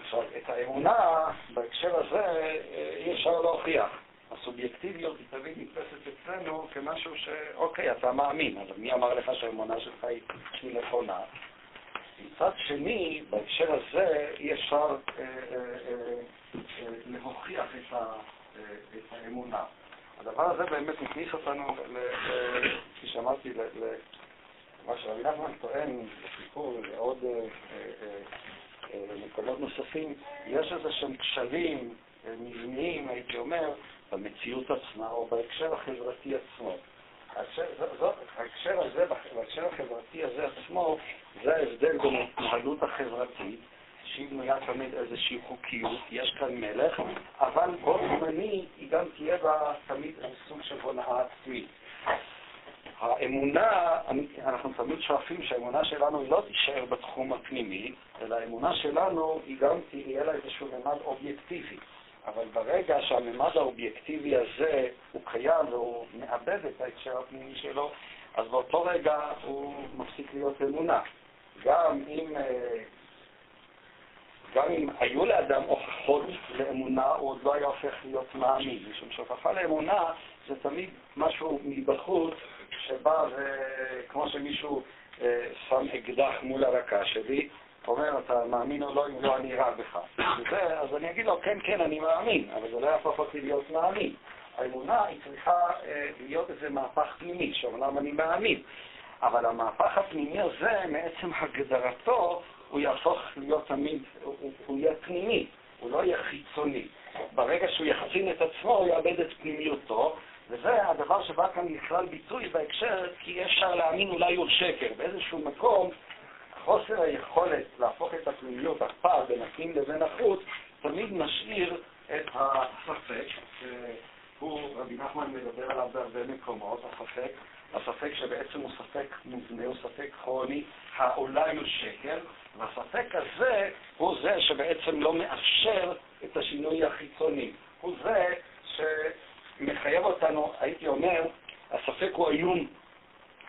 עכשיו, את האמונה, בהקשר הזה, אה, אי אפשר להוכיח. הסובייקטיביות היא תמיד נתפסת אצלנו כמשהו ש... אוקיי, אתה מאמין, אבל מי אמר לך שהאמונה שלך היא נכונה? מצד שני, בהקשר הזה, אי אפשר אה, אה, להוכיח את, האמונה. הדבר הזה באמת מכניס אותנו, כפי שאמרתי, ל- ל- מה שרבי נחמן טוען בסיפור לעוד אה, אה, נוספים, יש איזה שהם כשלים אה, מבניים, הייתי אומר, במציאות עצמה או בהקשר החברתי עצמו. ההקשר, הזה, בהקשר החברתי הזה עצמו, זה ההבדל בין ההתנהלות החברתית, שהיא בנויה תמיד איזושהי חוקיות, יש כאן מלך, אבל בו זמני היא גם תהיה בה תמיד סוג של הונאה עצמית. האמונה, אנחנו תמיד שואפים שהאמונה שלנו היא לא תישאר בתחום הפנימי, אלא האמונה שלנו היא גם תהיה לה איזשהו ממד אובייקטיבי. אבל ברגע שהממד האובייקטיבי הזה הוא קיים והוא מאבד את ההקשר הפנימי שלו, אז באותו רגע הוא מפסיק להיות אמונה. גם אם, אה, גם אם היו לאדם הוכחות לאמונה, הוא עוד לא היה הופך להיות מאמין, משום שהוכחה לאמונה זה תמיד משהו מבחוץ שבא וכמו שמישהו אה, שם אקדח מול הרקה שלי, אומר, אתה מאמין או לא, אם לא, אני רע בך. וזה, אז אני אגיד לו, כן, כן, אני מאמין, אבל זה לא יהפוך אותי להיות מאמין. האמונה היא צריכה אה, להיות איזה מהפך פנימי, שאומנם אני מאמין, אבל המהפך הפנימי הזה, מעצם הגדרתו, הוא יהפוך להיות תמיד, הוא, הוא יהיה פנימי, הוא לא יהיה חיצוני. ברגע שהוא יחצין את עצמו, הוא יאבד את פנימיותו, וזה הדבר שבא כאן לכלל ביטוי בהקשר, כי אי אפשר להאמין אולי הוא שקר. באיזשהו מקום, חוסר היכולת להפוך את הפנימיות, הפער בין הפנים לבין החוץ, תמיד משאיר את הספק, שהוא, רבי נחמן מדבר עליו בהרבה מקומות, הספק, הספק שבעצם הוא ספק מובנה, הוא ספק כרוני, העולם הוא שקר, והספק הזה הוא זה שבעצם לא מאפשר את השינוי החיצוני. הוא זה שמחייב אותנו, הייתי אומר, הספק הוא איום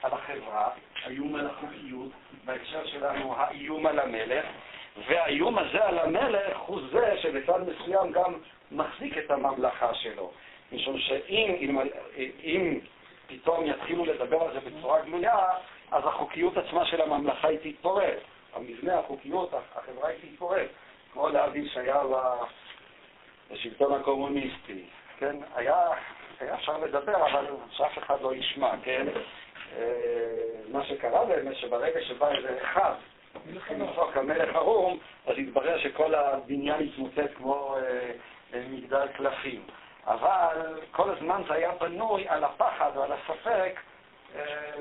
על החברה, האיום על החוקיות, בהקשר שלנו האיום על המלך, והאיום הזה על המלך הוא זה שבצד מסוים גם מחזיק את הממלכה שלו. משום שאם אם, אם פתאום יתחילו לדבר על זה בצורה גלויה, אז החוקיות עצמה של הממלכה היא תתפורר. המבנה, החוקיות, החברה היא תתפורר. כמו להבין שהיה בשלטון הקומוניסטי, כן? היה, היה אפשר לדבר, אבל שאף אחד לא ישמע, כן? אה, מה שקרה באמת, שברגע שבא איזה אחד, לצחוק המלך ערום, אז התברר שכל הבניין התמוטט כמו אה, אה, מגדל קלפים. אבל כל הזמן זה היה בנוי על הפחד ועל הספק,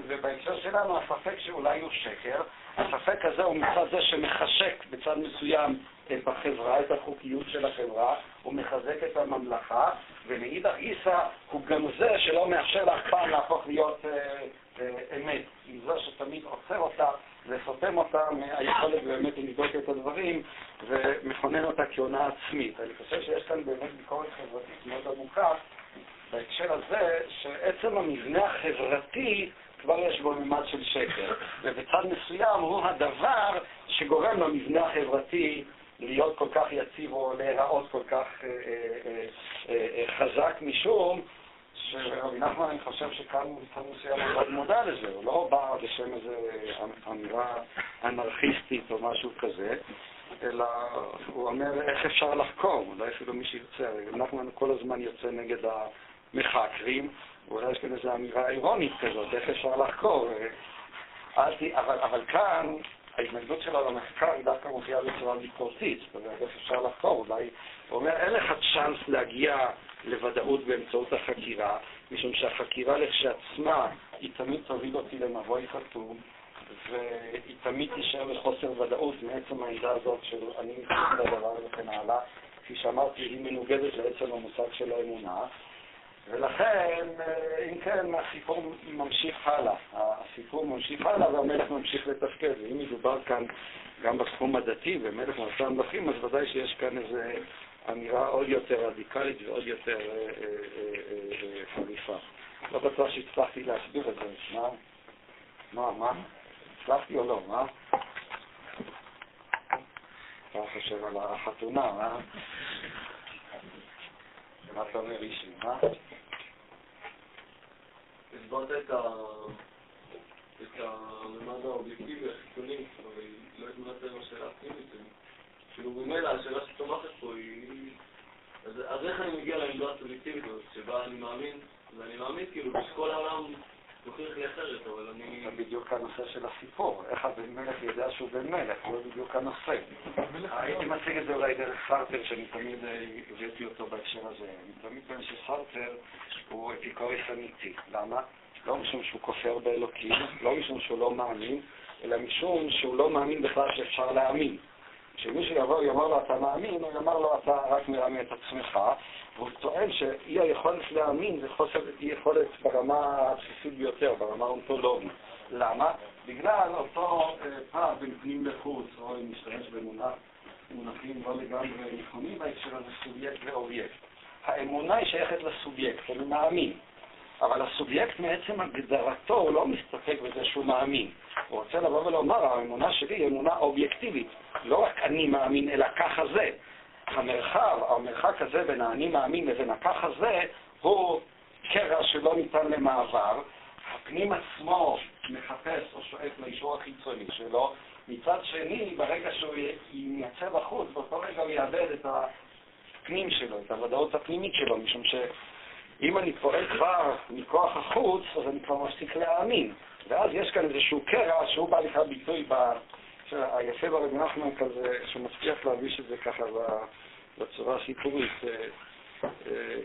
ובהקשר שלנו הספק שאולי הוא שקר, הספק הזה הוא מצד זה שמחשק בצד מסוים את החברה, את החוקיות של החברה, הוא מחזק את הממלכה, ומאידך גיסא הוא גם זה שלא מאפשר לאף פעם להפוך להיות אה, אה, אמת. היא זו שתמיד עוצר אותה וסותם אותה מהיכולת באמת לבדוק את הדברים ומכונן אותה כהונאה עצמית. אני חושב שיש כאן באמת ביקורת חברתית מאוד עמוקה בהקשר הזה, שעצם המבנה החברתי כבר יש בו מימד של שקר, ובצד מסוים הוא הדבר שגורם למבנה החברתי להיות כל כך יציב או להיראות כל כך אה, אה, אה, חזק, משום שרבי נחמן, אני חושב שכאן הוא בצד מסוים מאוד מודע לזה, הוא לא בא בשם איזו אמירה אנרכיסטית או משהו כזה, אלא הוא אומר איך אפשר לחקור, אולי אפילו מי שירצה, רבי נחמן כל הזמן יוצא נגד המחקרים, אולי יש כאן איזו אמירה אירונית כזאת, איך אפשר לחקור. אבל, אבל כאן ההתנגדות שלו למחקר היא דווקא מופיעה בצורה ביקורתית, זאת אומרת, איך אפשר לחקור, אולי, הוא אומר, אין לך צ'אנס להגיע לוודאות באמצעות החקירה, משום שהחקירה לכשעצמה, היא תמיד תוביל אותי למבוי חתום, והיא תמיד תישאר בחוסר ודאות מעצם העמדה הזאת של אני מתחיל לדבר וכן הלאה. כפי שאמרתי, היא מנוגדת לעצם המושג של האמונה, ולכן, אה, אם כן, הסיפור ממשיך הלאה. הסיפור ממשיך הלאה והמלך ממשיך לתפקד. ואם מדובר כאן גם בתחום הדתי ומלך מלכי המלכים, אז ודאי שיש כאן איזו אמירה עוד יותר רדיקלית ועוד יותר אה, אה, חריפה. לא בטוח שהצלחתי להסביר את זה. מה? מה? מה? הצלחתי או לא? מה? אתה חושב על החתונה, מה? מה אתה אומר אישי, מה? הסברת את הממד האובייקטיבי החיצוני, אבל לא הסברת עם השאלה הפנימית. כאילו ממילא השאלה שצומחת פה היא... אז איך אני מגיע לעמדה הסובייקטיבית הזאת, שבה אני מאמין, ואני מאמין כאילו שכל העולם זה בדיוק הנושא של הסיפור, איך הבן מלך יודע שהוא בן מלך, זה בדיוק הנושא. הייתי מציג את זה אולי דרך סרטר, שאני תמיד הבאתי אותו בהקשר הזה. אני תמיד בן שסרטר הוא אפיקוריס אמיתי. למה? לא משום שהוא כופר באלוקים, לא משום שהוא לא מאמין, אלא משום שהוא לא מאמין בכלל שאפשר להאמין. כשמישהו יבוא ויאמר לו אתה מאמין, הוא יאמר לו אתה רק מרמה את עצמך, והוא טוען שאי היכולת להאמין זה חוסר אי יכולת ברמה הבסיסית ביותר, ברמה האונתולוגית. למה? בגלל אותו אה, פער בין פנים לחוץ, או אם נשתמש במונחים לא לגמרי נכונים בהקשר הזה, סובייקט ואובייקט. האמונה היא שייכת לסובייקט, אני מאמין. אבל הסובייקט מעצם הגדרתו הוא לא מסתפק בזה שהוא מאמין. הוא רוצה לבוא ולומר, האמונה שלי היא אמונה אובייקטיבית. לא רק אני מאמין, אלא ככה זה. המרחב, המרחק הזה בין האני מאמין לבין הככה זה, הוא קרע שלא ניתן למעבר. הפנים עצמו מחפש או שואף לאישור החיצוני שלו. מצד שני, ברגע שהוא ייצא בחוץ, באותו רגע הוא יאבד את הפנים שלו, את הוודאות הפנימית שלו, משום ש... אם אני פועל כבר מכוח החוץ, אז אני כבר מפסיק להאמין. ואז יש כאן איזשהו קרע שהוא בא לקראת ביטוי ב... היפה ברב נחמן כזה, שמצליח להביש את זה ככה בצורה הסיפורית. אה, אה,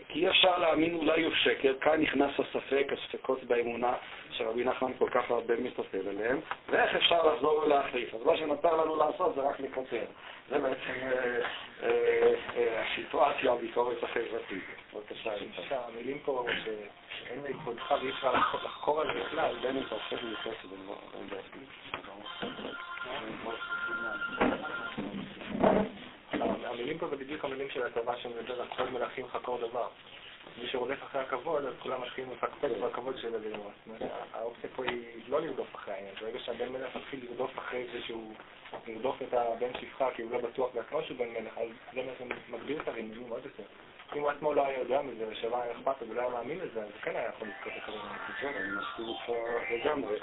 כי אי אפשר להאמין אולי הוא שקר, כאן נכנס הספק, הספקות באמונה שרבי נחמן כל כך הרבה מטפל עליהם, ואיך אפשר לחזור ולהחליף. אז מה שנותר לנו לעשות זה רק לקצר. זה בעצם אה, הסיטואציה, הביקורת החברתית. בבקשה, איתה. המילים פה שאין לכבודך ואי אפשר לחקור על זה בכלל. המילים פה זה בדיוק המילים של הצבא שמדבר על כל מלכים חקור דבר. מי שרודף אחרי הכבוד, אז כולם מתחילים לפקפק בכבוד של הלימוד. האופציה פה היא לא לרדוף אחרי העניין. ברגע שהבן מלך מתחיל לרדוף אחרי זה שהוא ירדוף את הבן שפחה כי הוא לא בטוח בעצמו שהוא בן מלך, אז זה מגביר את הרימונים עוד יותר. אם הוא עצמו לא היה יודע מזה ושלא היה אכפת ולא היה מאמין לזה, אז כן היה יכול לזכות את הכבוד. כן, אני מסכים איתך לגמרי.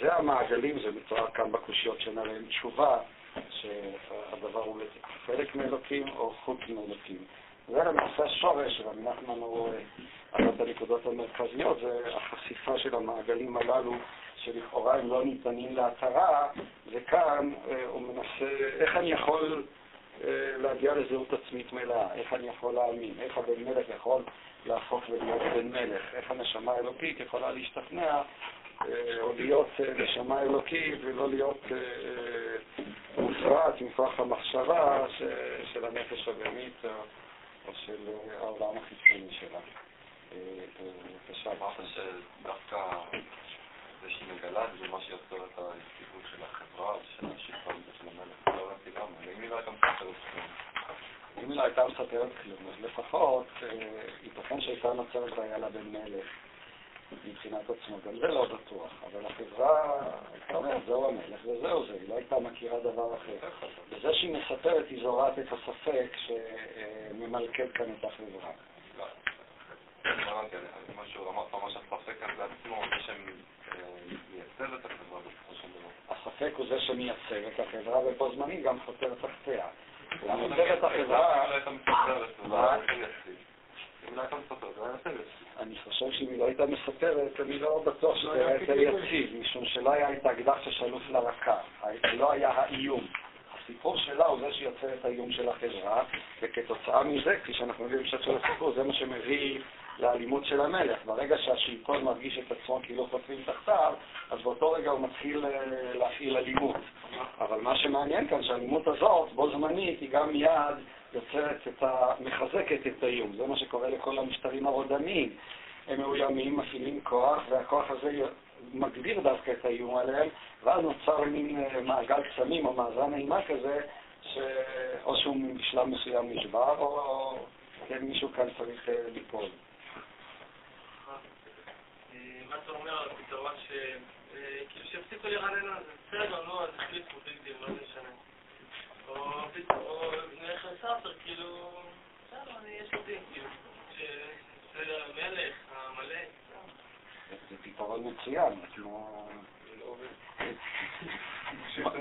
זה המעגלים, זה מתואר כאן בקושיות שאין עליהן תשובה. שהדבר הוא חלק מאלוקים או חוץ מאלוקים. זה למעשה השורש, רבי נחמן הוא אחת הנקודות המרכזיות, זה החשיפה של המעגלים הללו שלכאורה הם לא ניתנים להתרה, וכאן אה, הוא מנסה, איך אני יכול להגיע לזהות עצמית מלאה, איך אני יכול להאמין, איך הבן מלך יכול להפוך ולהיות בן מלך, איך הנשמה האלוקית יכולה להשתכנע אה, או להיות נשמה אלוקית ולא להיות מופרט מכוח המחשבה של הנפש הבהמית או של העולם החיצוני שלה. בבקשה. אמרת שדווקא זה שהיא מגלה זה מה שיוצר את ההסתכלות של החברה, של השלטון ושל המלך. לא הבנתי למה, אם היא לא הייתה מספרת כלום. אם היא לא הייתה מספרת כלום, אז לפחות ייתכן שהייתה נוצרת בעיה לבן מלך. מבחינת עצמו, גם זה לא בטוח, אבל החברה, אתה אומר, זהו המלך וזהו זה, היא לא הייתה מכירה דבר אחר. וזה שהיא מספרת, היא זורעת את הספק שממלכד כאן את החברה. הספק הוא זה שמייצר את החברה ובו זמנית גם חותר תחתיה. הוא מייצר את החברה... אני חושב שאם היא לא הייתה מספרת, אני לא בטוח שזה היה יותר יציב, משום שלא היה את האקדח ששלוף לרקה, לא היה האיום. הסיפור שלה הוא זה שיוצר את האיום של החברה, וכתוצאה מזה, כפי שאנחנו יודעים במשך של הסיפור, זה מה שמביא לאלימות של המלך. ברגע שהשלטון מרגיש את עצמו כאילו חוטפים תחתיו, אז באותו רגע הוא מתחיל אה, להפעיל אלימות. אבל מה שמעניין כאן, שהאלימות הזאת, בו זמנית, היא גם מיד יוצרת את ה... מחזקת את האיום. זה מה שקורה לכל המשטרים הרודניים. הם מאוימים, מפעילים כוח, והכוח הזה מגביר דווקא את האיום עליהם, ואז נוצר מין אה, מעגל קסמים או מאזן אימה כזה, שאו שהוא בשלב מסוים נשבר, או כן, מישהו כאן צריך אה, ליפול. אתה אומר על הפתרון ש... אה, כאילו שיפסיקו לרענן על זה, בסדר, נו, אז החליטו בגדים, לא משנה. או נכנס סאטר, כאילו, בסדר, אני יש לי כאילו, שזה המלך, המלא. זה פתרון מצוין, כמו...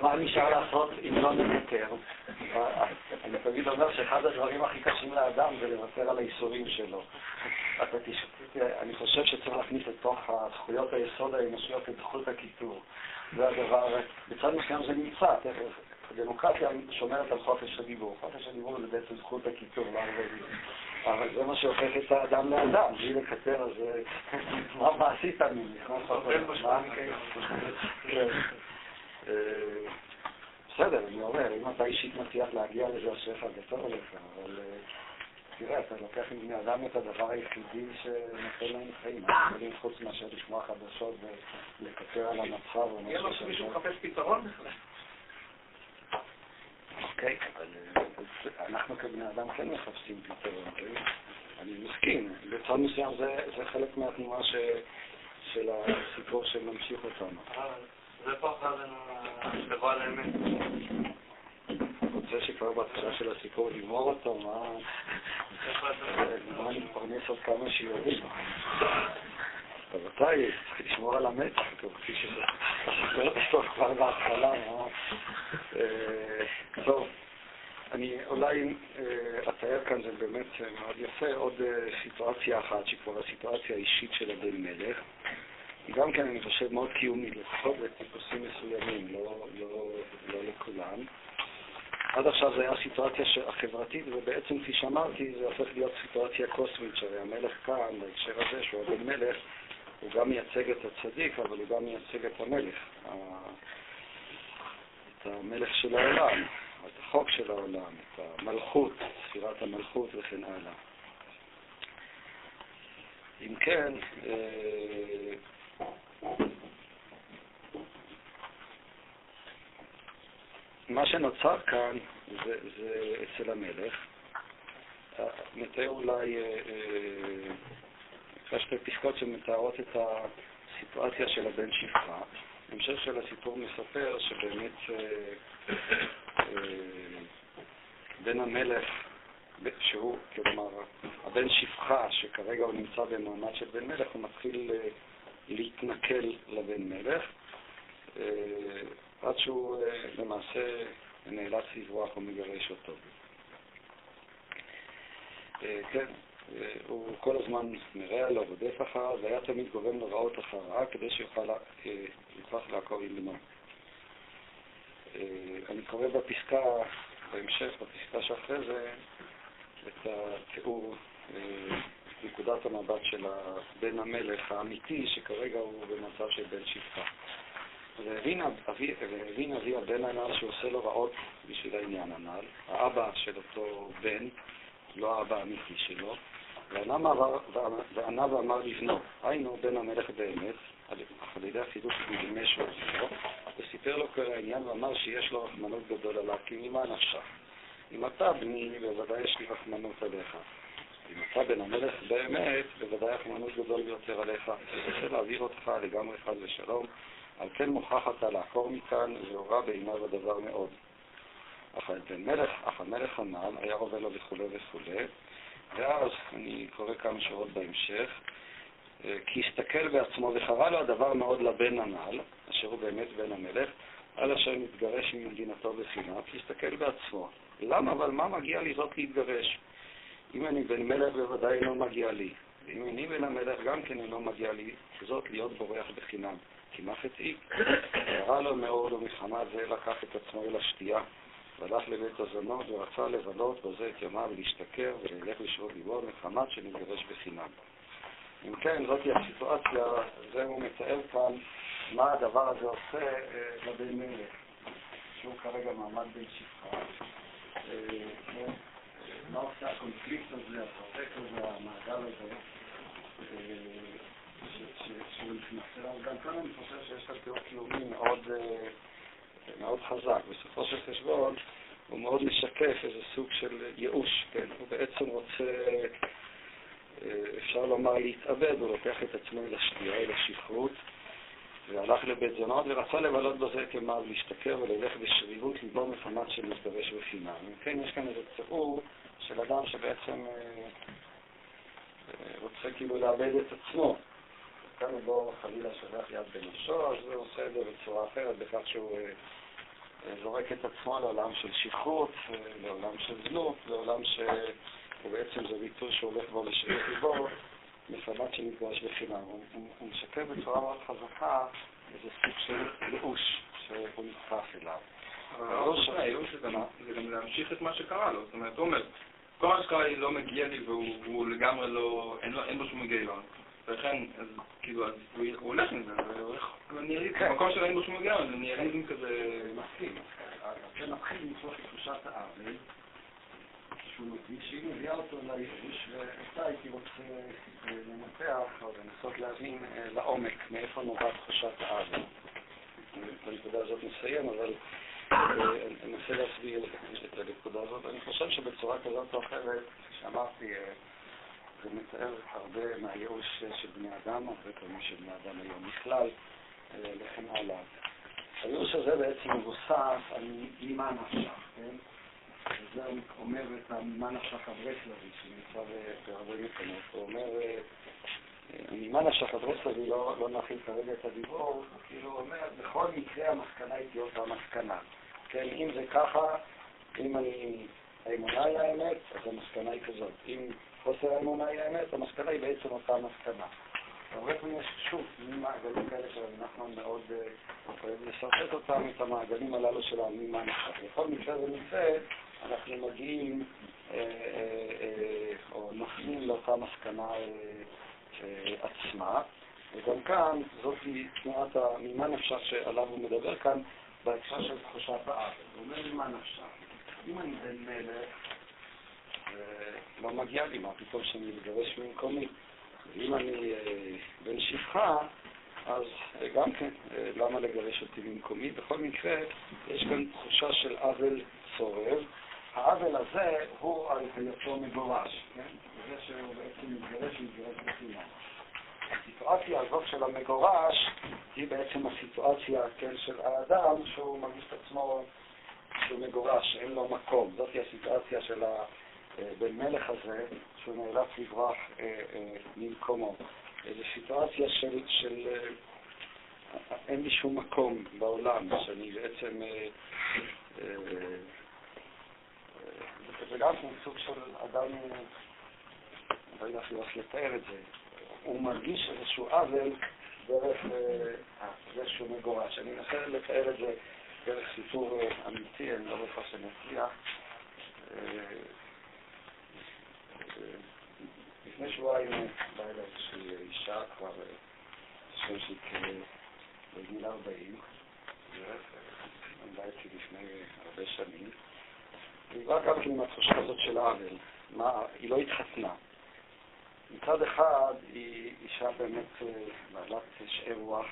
מה נשאר לעשות אם לא נוותר? אני תמיד אומר שאחד הדברים הכי קשים לאדם זה לוותר על האיסורים שלו. אני חושב שצריך להכניס לתוך הזכויות היסוד האנושיות את זכות הקיטור. זה הדבר, בצד מסוים זה נמצא, תכף. הדמוקרטיה שומרת על חופש הדיבור. חופש הדיבור זה בעצם זכות הקיטור, לא אבל זה מה שהופך את האדם לאדם, בלי לקצר, אז [LAUGHS] מה עשית ממי? [LAUGHS] כן. אה, בסדר, אני אומר, אם אתה אישית מצליח להגיע לזה, אשריך וטוב לך, אבל אה, תראה, אתה לוקח מבני אדם את הדבר היחידי שנותן להם חיים. חוץ מאשר לשמוע חדשות ולקצר על המצב יהיה לו שמישהו מחפש פתרון בכלל. אוקיי, אבל אה, אנחנו כבני אדם כן מחפשים פתרון, כן? אני מסכים. בצד מסוים זה, חלק מהתנועה של הסיפור שממשיך אותנו. זה פחד לבוא על האמת. רוצה שכבר בהתחלה של הסיפור לגמור אותו, מה... מה נתפרנס עוד כמה שיעורים. רבותיי, צריך לשמור על המתח, כפי שזה ספר בסוף כבר בהתחלה, מה... אה, טוב, אני אולי אה, אצייר כאן, זה באמת מאוד יפה, עוד אה, סיטואציה אחת, שהיא כבר הסיטואציה האישית של הבן מלך. גם כן, אני חושב, מאוד קיומית, לפחות לטיפוסים מסוימים, לא, לא, לא לכולם. עד עכשיו זו הייתה הסיטואציה החברתית, ובעצם, כפי שאמרתי, זה הופך להיות סיטואציה קוסמית, שהרי המלך כאן, בהקשר הזה, שהוא הבן מלך, הוא גם מייצג את הצדיק, אבל הוא גם מייצג את המלך, את המלך של העולם, את החוק של העולם, את המלכות, ספירת המלכות וכן הלאה. אם כן, אה, מה שנוצר כאן זה, זה אצל המלך. נתאר אולי, נקרא שתי פסקאות שמתארות את הסיטואציה של הבן שפחה. המשך של הסיפור מספר שבאמת אה, אה, בן המלך, שהוא, כלומר, הבן שפחה, שכרגע הוא נמצא במעמד של בן מלך, הוא מתחיל אה, להתנכל לבן מלך, עד שהוא למעשה נאלץ לברוח ומגרש אותו. כן, הוא כל הזמן מרע לו, רודף אחריו, והיה תמיד גורם לו רעות אחריו, כדי שיוכל יוכרח לעקוב עם בנו. אני קורא בפסקה, בהמשך, בפסקה שאחרי זה, את התיאור, נקודת המבט של בן המלך האמיתי, שכרגע הוא במצב של בן שפחה. והבין אבי הבן הנ"ל שעושה לו רעות בשביל העניין הנ"ל, האבא של אותו בן, לא האבא האמיתי שלו, וענה ואמר לבנו, היינו בן המלך באמת, על ידי החידוש נדמש ועוזרו, וסיפר לו כל העניין ואמר שיש לו רחמנות גדול עליו, כי ממה נפשך? אם אתה בני, בוודאי יש לי רחמנות עליך. אם אתה בן המלך באמת, בוודאי רחמנות גדול ביותר עליך. אני רוצה להעביר אותך לגמרי חד ושלום, על כן מוכרח אתה לעקור מכאן, והורה בעיניו הדבר מאוד. אך המלך, אך המלך הנ"ל היה רובה לו וכולי וכולי, ואז אני קורא כמה שורות בהמשך, אה, כי הסתכל בעצמו וחרה לו הדבר מאוד לבן הנ"ל, אשר הוא באמת בן המלך, על אשר מתגרש ממדינתו בחינם, כי הסתכל בעצמו. למה אבל מה מגיע לי זאת להתגרש? אם אני בן מלך בוודאי אינו מגיע לי, ואם אני בן המלך גם כן אינו מגיע לי, זאת להיות בורח בחינם. כי מה חטאי? [COUGHS] קרא לו מאוד ומחמת זה לקח את עצמו אל השתייה, והלך לבית הזונות ורצה לבלות בזה את ימיו ולהשתכר וללך לשרות ליבו מחמת שנתגרש בחינם. אם כן, זאתי הסיטואציה, זה הוא מתאר כאן מה הדבר הזה עושה אה, לבן מלך, שהוא כרגע מעמד בן שפחה. אה, כן, מה עושה הקונפליקט הזה, הפרופק הזה, המעגל הזה, אה, שהוא נכנס אליו. גם כאן אני חושב שיש כאן תיאור קיומי מאוד, מאוד חזק. בסופו של חשבון הוא מאוד משקף איזה סוג של ייאוש, כן? הוא בעצם רוצה, אפשר לומר, להתאבד, הוא לוקח את עצמו אל השכרות, והלך לבית זונות ורצה לבלות בזה ימיו, להשתכר וללך בשרירות ליבו מחמת שמתגרש בחינם. כן, יש כאן איזה תיאור של אדם שבעצם רוצה כאילו לאבד את עצמו. כאן הוא לא חלילה שולח יד בנפשו, אז הוא עושה את זה בצורה אחרת, בכך שהוא זורק את עצמו לעולם של שכרות, לעולם של זנות, לעולם שהוא בעצם זה ביטוי שהוא הולך בו לשרירות ליבו, מחמת שמתגרש בחינם. הוא משקף בצורה מאוד חזקה איזה סוג של ייאוש שהוא נדחף אליו. זה גם להמשיך את מה שקרה לו, זאת אומרת, הוא אומר, כל מה שקרה לי לא מגיע לי והוא לגמרי לא, אין בו שום היגיון. ולכן, אז כאילו, אז הוא הולך עם זה, והוא הולך לניהליזם, במקום שלא אין בו שום היגיון, זה ניהליזם כזה... מסכים. זה מתחיל מתוך תחושת העוול, שהוא מבין שהיא מביאה אותו לייאוש, ואותה הייתי רוצה אה, לנתח או לנסות להבין אה, לעומק מאיפה נובעת תחושת העוול. בנקודה הזאת נסיים, אבל אה, אנסה להסביר את הנקודה הזאת. אני חושב שבצורה כזאת או אחרת, כפי שאמרתי, זה מתאר הרבה מהייאוש של בני אדם, הרבה פעמים של בני אדם היום בכלל, אה, וכן הלאה. הייאוש הזה בעצם מבוסס על ממה נפשך, כן? וזה אומר את הממה נפשך הברסלבי, שנמצא בהרבה מקומות. הוא אומר, ממה נפשך הברסלבי, לא, לא נכין כרגע את הדיבור, כאילו הוא אומר, בכל מקרה המסקנה היא תהיה אותה מסקנה. כן, אם זה ככה, אם אני, האמונה היא האמת, אז המסקנה היא כזאת. אם חוסר האמונה היא האמת, המסקנה היא בעצם אותה מסקנה. הרבה פעמים יש שוב מעגלים כאלה של נחמן מאוד אוהב לשרטט אותם, את המעגלים הללו של ממה נפשך. בכל מקרה ומקרה אנחנו מגיעים או נופלים לאותה מסקנה עצמה. וגם כאן זאת תנועת ממה נפשך שעליו הוא מדבר כאן בהקשר של תחושת העוול. הוא אומר ממה נפשך. אם אני בן מלך, לא מגיע לי, מה פתאום שאני מתגרש ממקומי. ואם אני בן שפחה, אז גם כן, למה לגרש אותי ממקומי? בכל מקרה, יש כאן תחושה של עוול צורב. העוול הזה הוא על היותו מגורש, כן? זה שהוא בעצם מתגרש ומתגרש בחינם. הסיטואציה הזאת של המגורש היא בעצם הסיטואציה, כן, של האדם שהוא מרגיש את עצמו שהוא מגורש, אין לו מקום. זאת הסיטואציה של הבן מלך הזה, שהוא נאלץ לברוח אה, אה, ממקומו. זו סיטואציה של, של אה, אין לי שום מקום בעולם, שאני בעצם, זה גם סוג של אדם, לא יודע אפילו איך לתאר את זה, הוא מרגיש איזשהו עוול דרך זה שהוא מגורש. אני אנסה לתאר את זה דרך סיפור אמיתי, אני לא בטוח שאני אצליח. לפני שבועיים באה אליי איזושהי אישה כבר, שם שהיא בגיל 40, עמדה אצלי לפני הרבה שנים, והיא באה גם כן עם התחושה הזאת של העוול. היא לא התחתנה. מצד אחד היא אישה באמת בעלת שאר רוח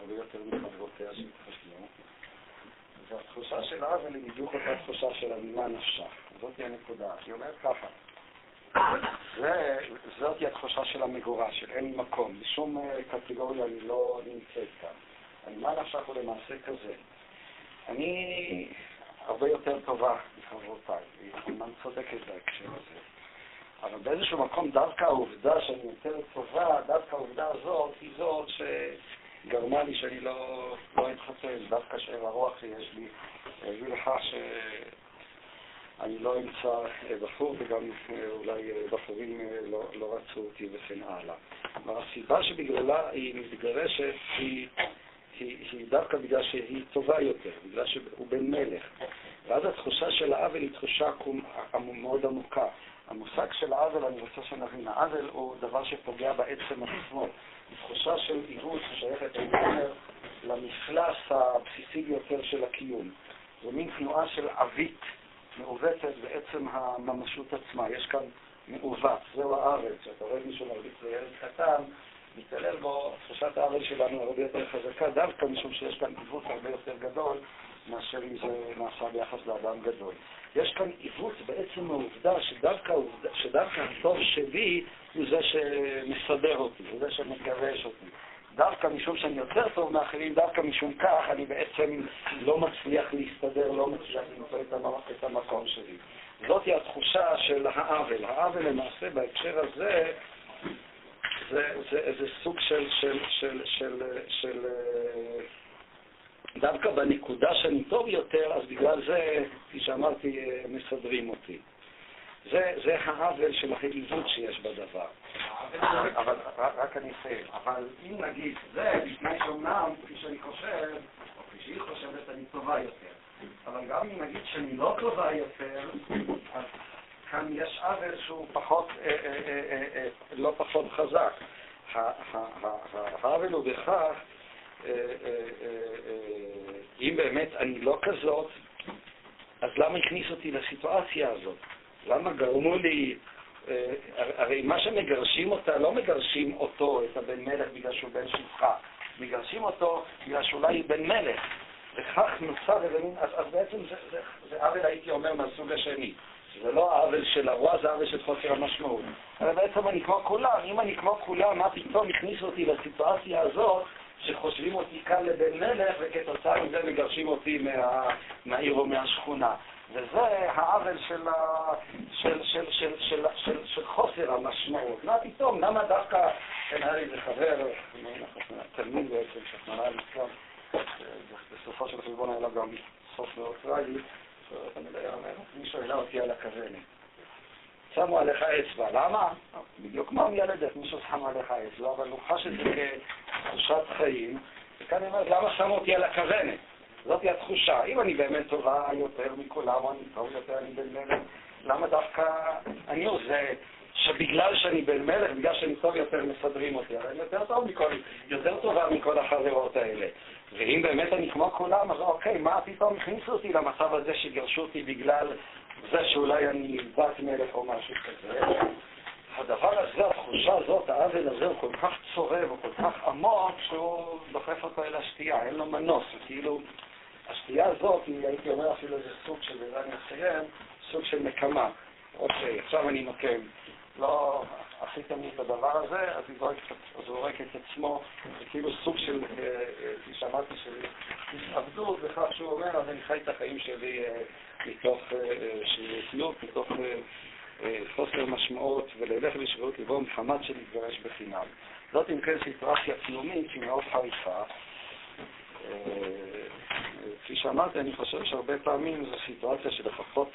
הרבה יותר מחברותיה שהתחתנו, והתחושה של העוול היא בדיוק אותה תחושה של ממה נפשך. זאת הנקודה. היא אומרת ככה, זאת היא התחושה של המגורש, של אין מקום. בשום קטגוריה אני לא נמצאת כאן. הממה נפשך הוא למעשה כזה. אני הרבה יותר טובה מחברותיי, כמובן צודקת בהקשר הזה. אבל באיזשהו מקום דווקא העובדה שאני יותר טובה, דווקא העובדה הזאת היא זאת שגרמה לי שאני לא, לא אתחתן, דווקא שאר הרוח שיש לי הביא לכך שאני לא אמצא בחור וגם אולי בחורים לא, לא רצו אותי וכן הלאה. והסיבה שבגללה היא מתגרשת היא, היא, היא דווקא בגלל שהיא טובה יותר, בגלל שהוא בן מלך. ואז התחושה של העוול היא תחושה מאוד עמוקה. המושג של העוול, אני רוצה שנבין, העוול הוא דבר שפוגע בעצם עצמו. תחושה של עיוות ששייכת, אני למפלס הבסיסי ביותר של הקיום. זו מין תנועה של עווית מעוותת בעצם הממשות עצמה. יש כאן מעוות, זהו העוול. כשאתה רואה מישהו מרביץ לילד קטן, מתעלל בו, תחושת העוול שלנו הרבה יותר חזקה, דווקא משום שיש כאן עיוות הרבה יותר גדול מאשר אם זה נעשה ביחס לאדם גדול. יש כאן עיוות בעצם העובדה שדווקא, שדווקא הטוב שלי הוא זה שמסדר אותי, הוא זה שמגרש אותי. דווקא משום שאני יותר טוב מאחרים, דווקא משום כך אני בעצם לא מצליח להסתדר, לא מצליח למצוא את המקום שלי. זאת היא התחושה של העוול. העוול למעשה בהקשר הזה זה, זה איזה סוג של, של, של, של, של, דווקא בנקודה שאני טוב יותר, אז בגלל זה, כפי שאמרתי, מסדרים אותי. זה, זה העוול של העיוות שיש בדבר. אבל רק אני אסיים. אבל אם נגיד, זה לפני שאומנם, כפי שאני חושב, או כפי שהיא חושבת, אני טובה יותר. אבל גם אם נגיד שאני לא טובה יותר, אז כאן יש עוול שהוא פחות, אה, אה, אה, לא פחות חזק. העוול הוא בכך, אם באמת אני לא כזאת, אז למה הכניס אותי לסיטואציה הזאת? למה גרמו לי... הרי מה שמגרשים אותה, לא מגרשים אותו, את הבן מלך, בגלל שהוא בן שפחה. מגרשים אותו בגלל שאולי היא בן מלך. וכך נוצר איזה מין, אז, בעצם זה, זה, זה עוול, הייתי אומר, מהסוג השני. זה לא עוול של הרוע, זה עוול של חוסר המשמעות. אבל בעצם אני כמו כולם, אם אני כמו כולם, מה פתאום הכניסו אותי לסיטואציה הזאת, שחושבים אותי כאן לבן מלך, וכתוצאה מזה מגרשים אותי מה, מהעיר או מהשכונה. וזה העוול של, של, של, של, של, של, של חוסר המשמעות. מה פתאום, למה דווקא, כן, היה לי איזה חבר, תלמיד בעצם, שכנראה ליצלן, בסופו של חשבון היה גם סוף מאוד טרגי, מישהו העלה אותי על הכוונת. שמו עליך אצבע, למה? בדיוק כמו מילדת, מישהו שם עליך אצבע, אבל הוא חש את זה כתחושת חיים, וכאן אני אומר, למה שמו אותי על הכוונת? זאת התחושה. אם אני באמת טובה יותר מכולם, או אני טוב יותר, אני בן מלך, למה דווקא אני עושה שבגלל שאני בן מלך, בגלל שאני טוב יותר, מסדרים אותי. אבל אני יותר טוב מכל, יותר טובה מכל החברות האלה. ואם באמת אני כמו כולם, אז אוקיי, מה פתאום הכניסו אותי למצב הזה שגירשו אותי בגלל זה שאולי אני בת מלך או משהו כזה? הדבר הזה, התחושה הזאת, העוול הזה, הוא כל כך צורב, הוא כל כך עמוק, שהוא דוחף אותו אל השתייה, אין לו מנוס. כאילו, השתייה הזאת, היא, הייתי אומר אפילו איזה סוג של, ואני אסיים, סוג של נקמה. אוקיי, עכשיו אני נוקם. לא עשיתם לי את הדבר הזה, אז הוא זורק את עצמו, זה כאילו סוג של, כפי אה, שאמרתי, של התאבדות, בכך שהוא אומר, אז אני חי את החיים שלי אה, מתוך שרירותיות, מתוך אה, חוסר משמעות, וללך לשרירות לבוא מחמת שנתגרש בחינם. זאת אם כן סיטואציה קיומית שהיא מאוד חריפה. כפי שאמרתי, אני חושב שהרבה פעמים זו סיטואציה שלפחות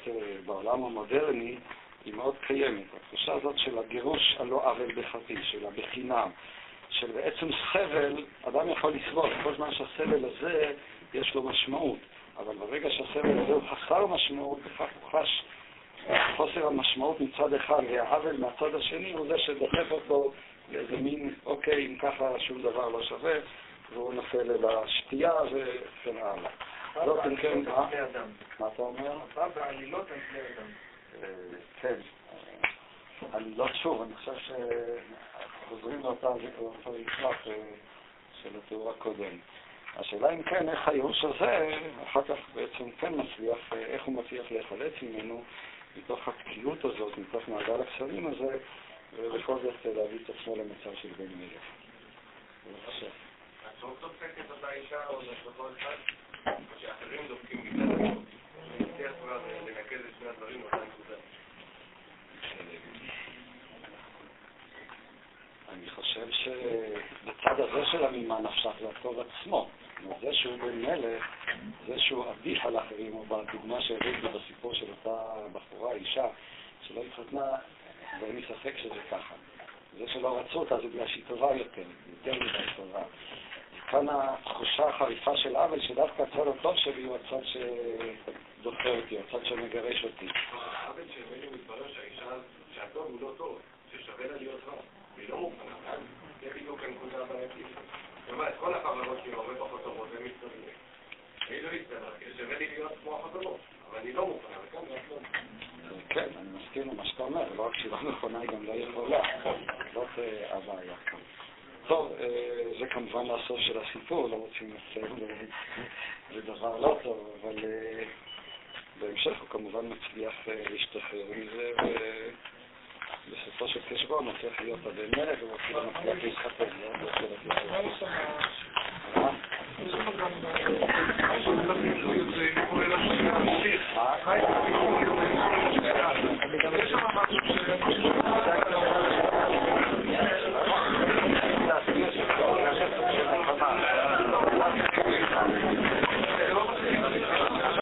בעולם המודרני, היא מאוד קיימת. התחושה הזאת של הגירוש הלא עוול בחטיא, של הבחינם, של בעצם סבל, אדם יכול לסבול, כל זמן שהסבל הזה יש לו משמעות. אבל ברגע שהסבל הזה הוא חסר משמעות, בכך הוא חש חוסר המשמעות מצד אחד, והעוול מהצד השני הוא זה שדוחף אותו לאיזה מין, אוקיי, אם ככה שום דבר לא שווה, והוא נופל אל השתייה וכן הלאה. אם כן, מה אתה אומר? בעלילות על בני אדם. כן, עלילות שוב, אני חושב שחוזרים לאותו מסמך של התיאור הקודם. השאלה אם כן, איך הייאוש הזה, אחר כך בעצם כן מצליח, איך הוא מצליח להיחלץ ממנו, מתוך התקיעות הזאת, מתוך מעגל הקשרים הזה, ובכל זאת להביא את עצמו למצב של בן מלך. בבקשה. את לא תופסת אותה אישה או לכל אחד, שאחרים דופקים בגלל הצליח כבר לנקז את שני הדברים באותה נקודה. אני חושב שבצד הזה של הממה נפשך זה הטוב עצמו. זה שהוא בן מלך, זה שהוא עדיף על אחרים, או בדוגמה שהבאתי בסיפור של אותה בחורה, אישה, שלא התחתנה, ואין לי ספק שזה ככה. זה שלא רצו אותה זה בגלל שהיא טובה יותר, יותר מדי טובה. כאן התחושה החריפה של עוול, שדווקא הצד הטוב שלי הוא הצד שדוחה אותי, הצד שמגרש אותי. העוול שממנו מתברר שהאישה, שהטוב הוא לא טוב, ששווה לה להיות רע, והיא לא מוכנה, זה בדיוק הנקודה הבעייתית. זאת אומרת, כל החברות שלי הרבה פחות טובות, הן מסתדרים. אני לא אסתדר, כי שווה לי להיות כמו החברות, אבל אני לא מוכנה, וכאן זה לא. כן, אני מסכים למה שאתה אומר, לא רק שהיא לא נכונה, היא גם לא יכולה. זאת הבעיה כאן. טוב, אה, זה כמובן הסוף של הסיפור, לא רוצים לציין, לדבר [LAUGHS] לא טוב, אבל אה, בהמשך הוא כמובן מצליח אה, להשתחרר מזה, ובסופו של חשבון הוא מצליח להיות הבן מלך, הוא אפילו מצליח להתחתן, לא? רוצה להגיד לזה. יש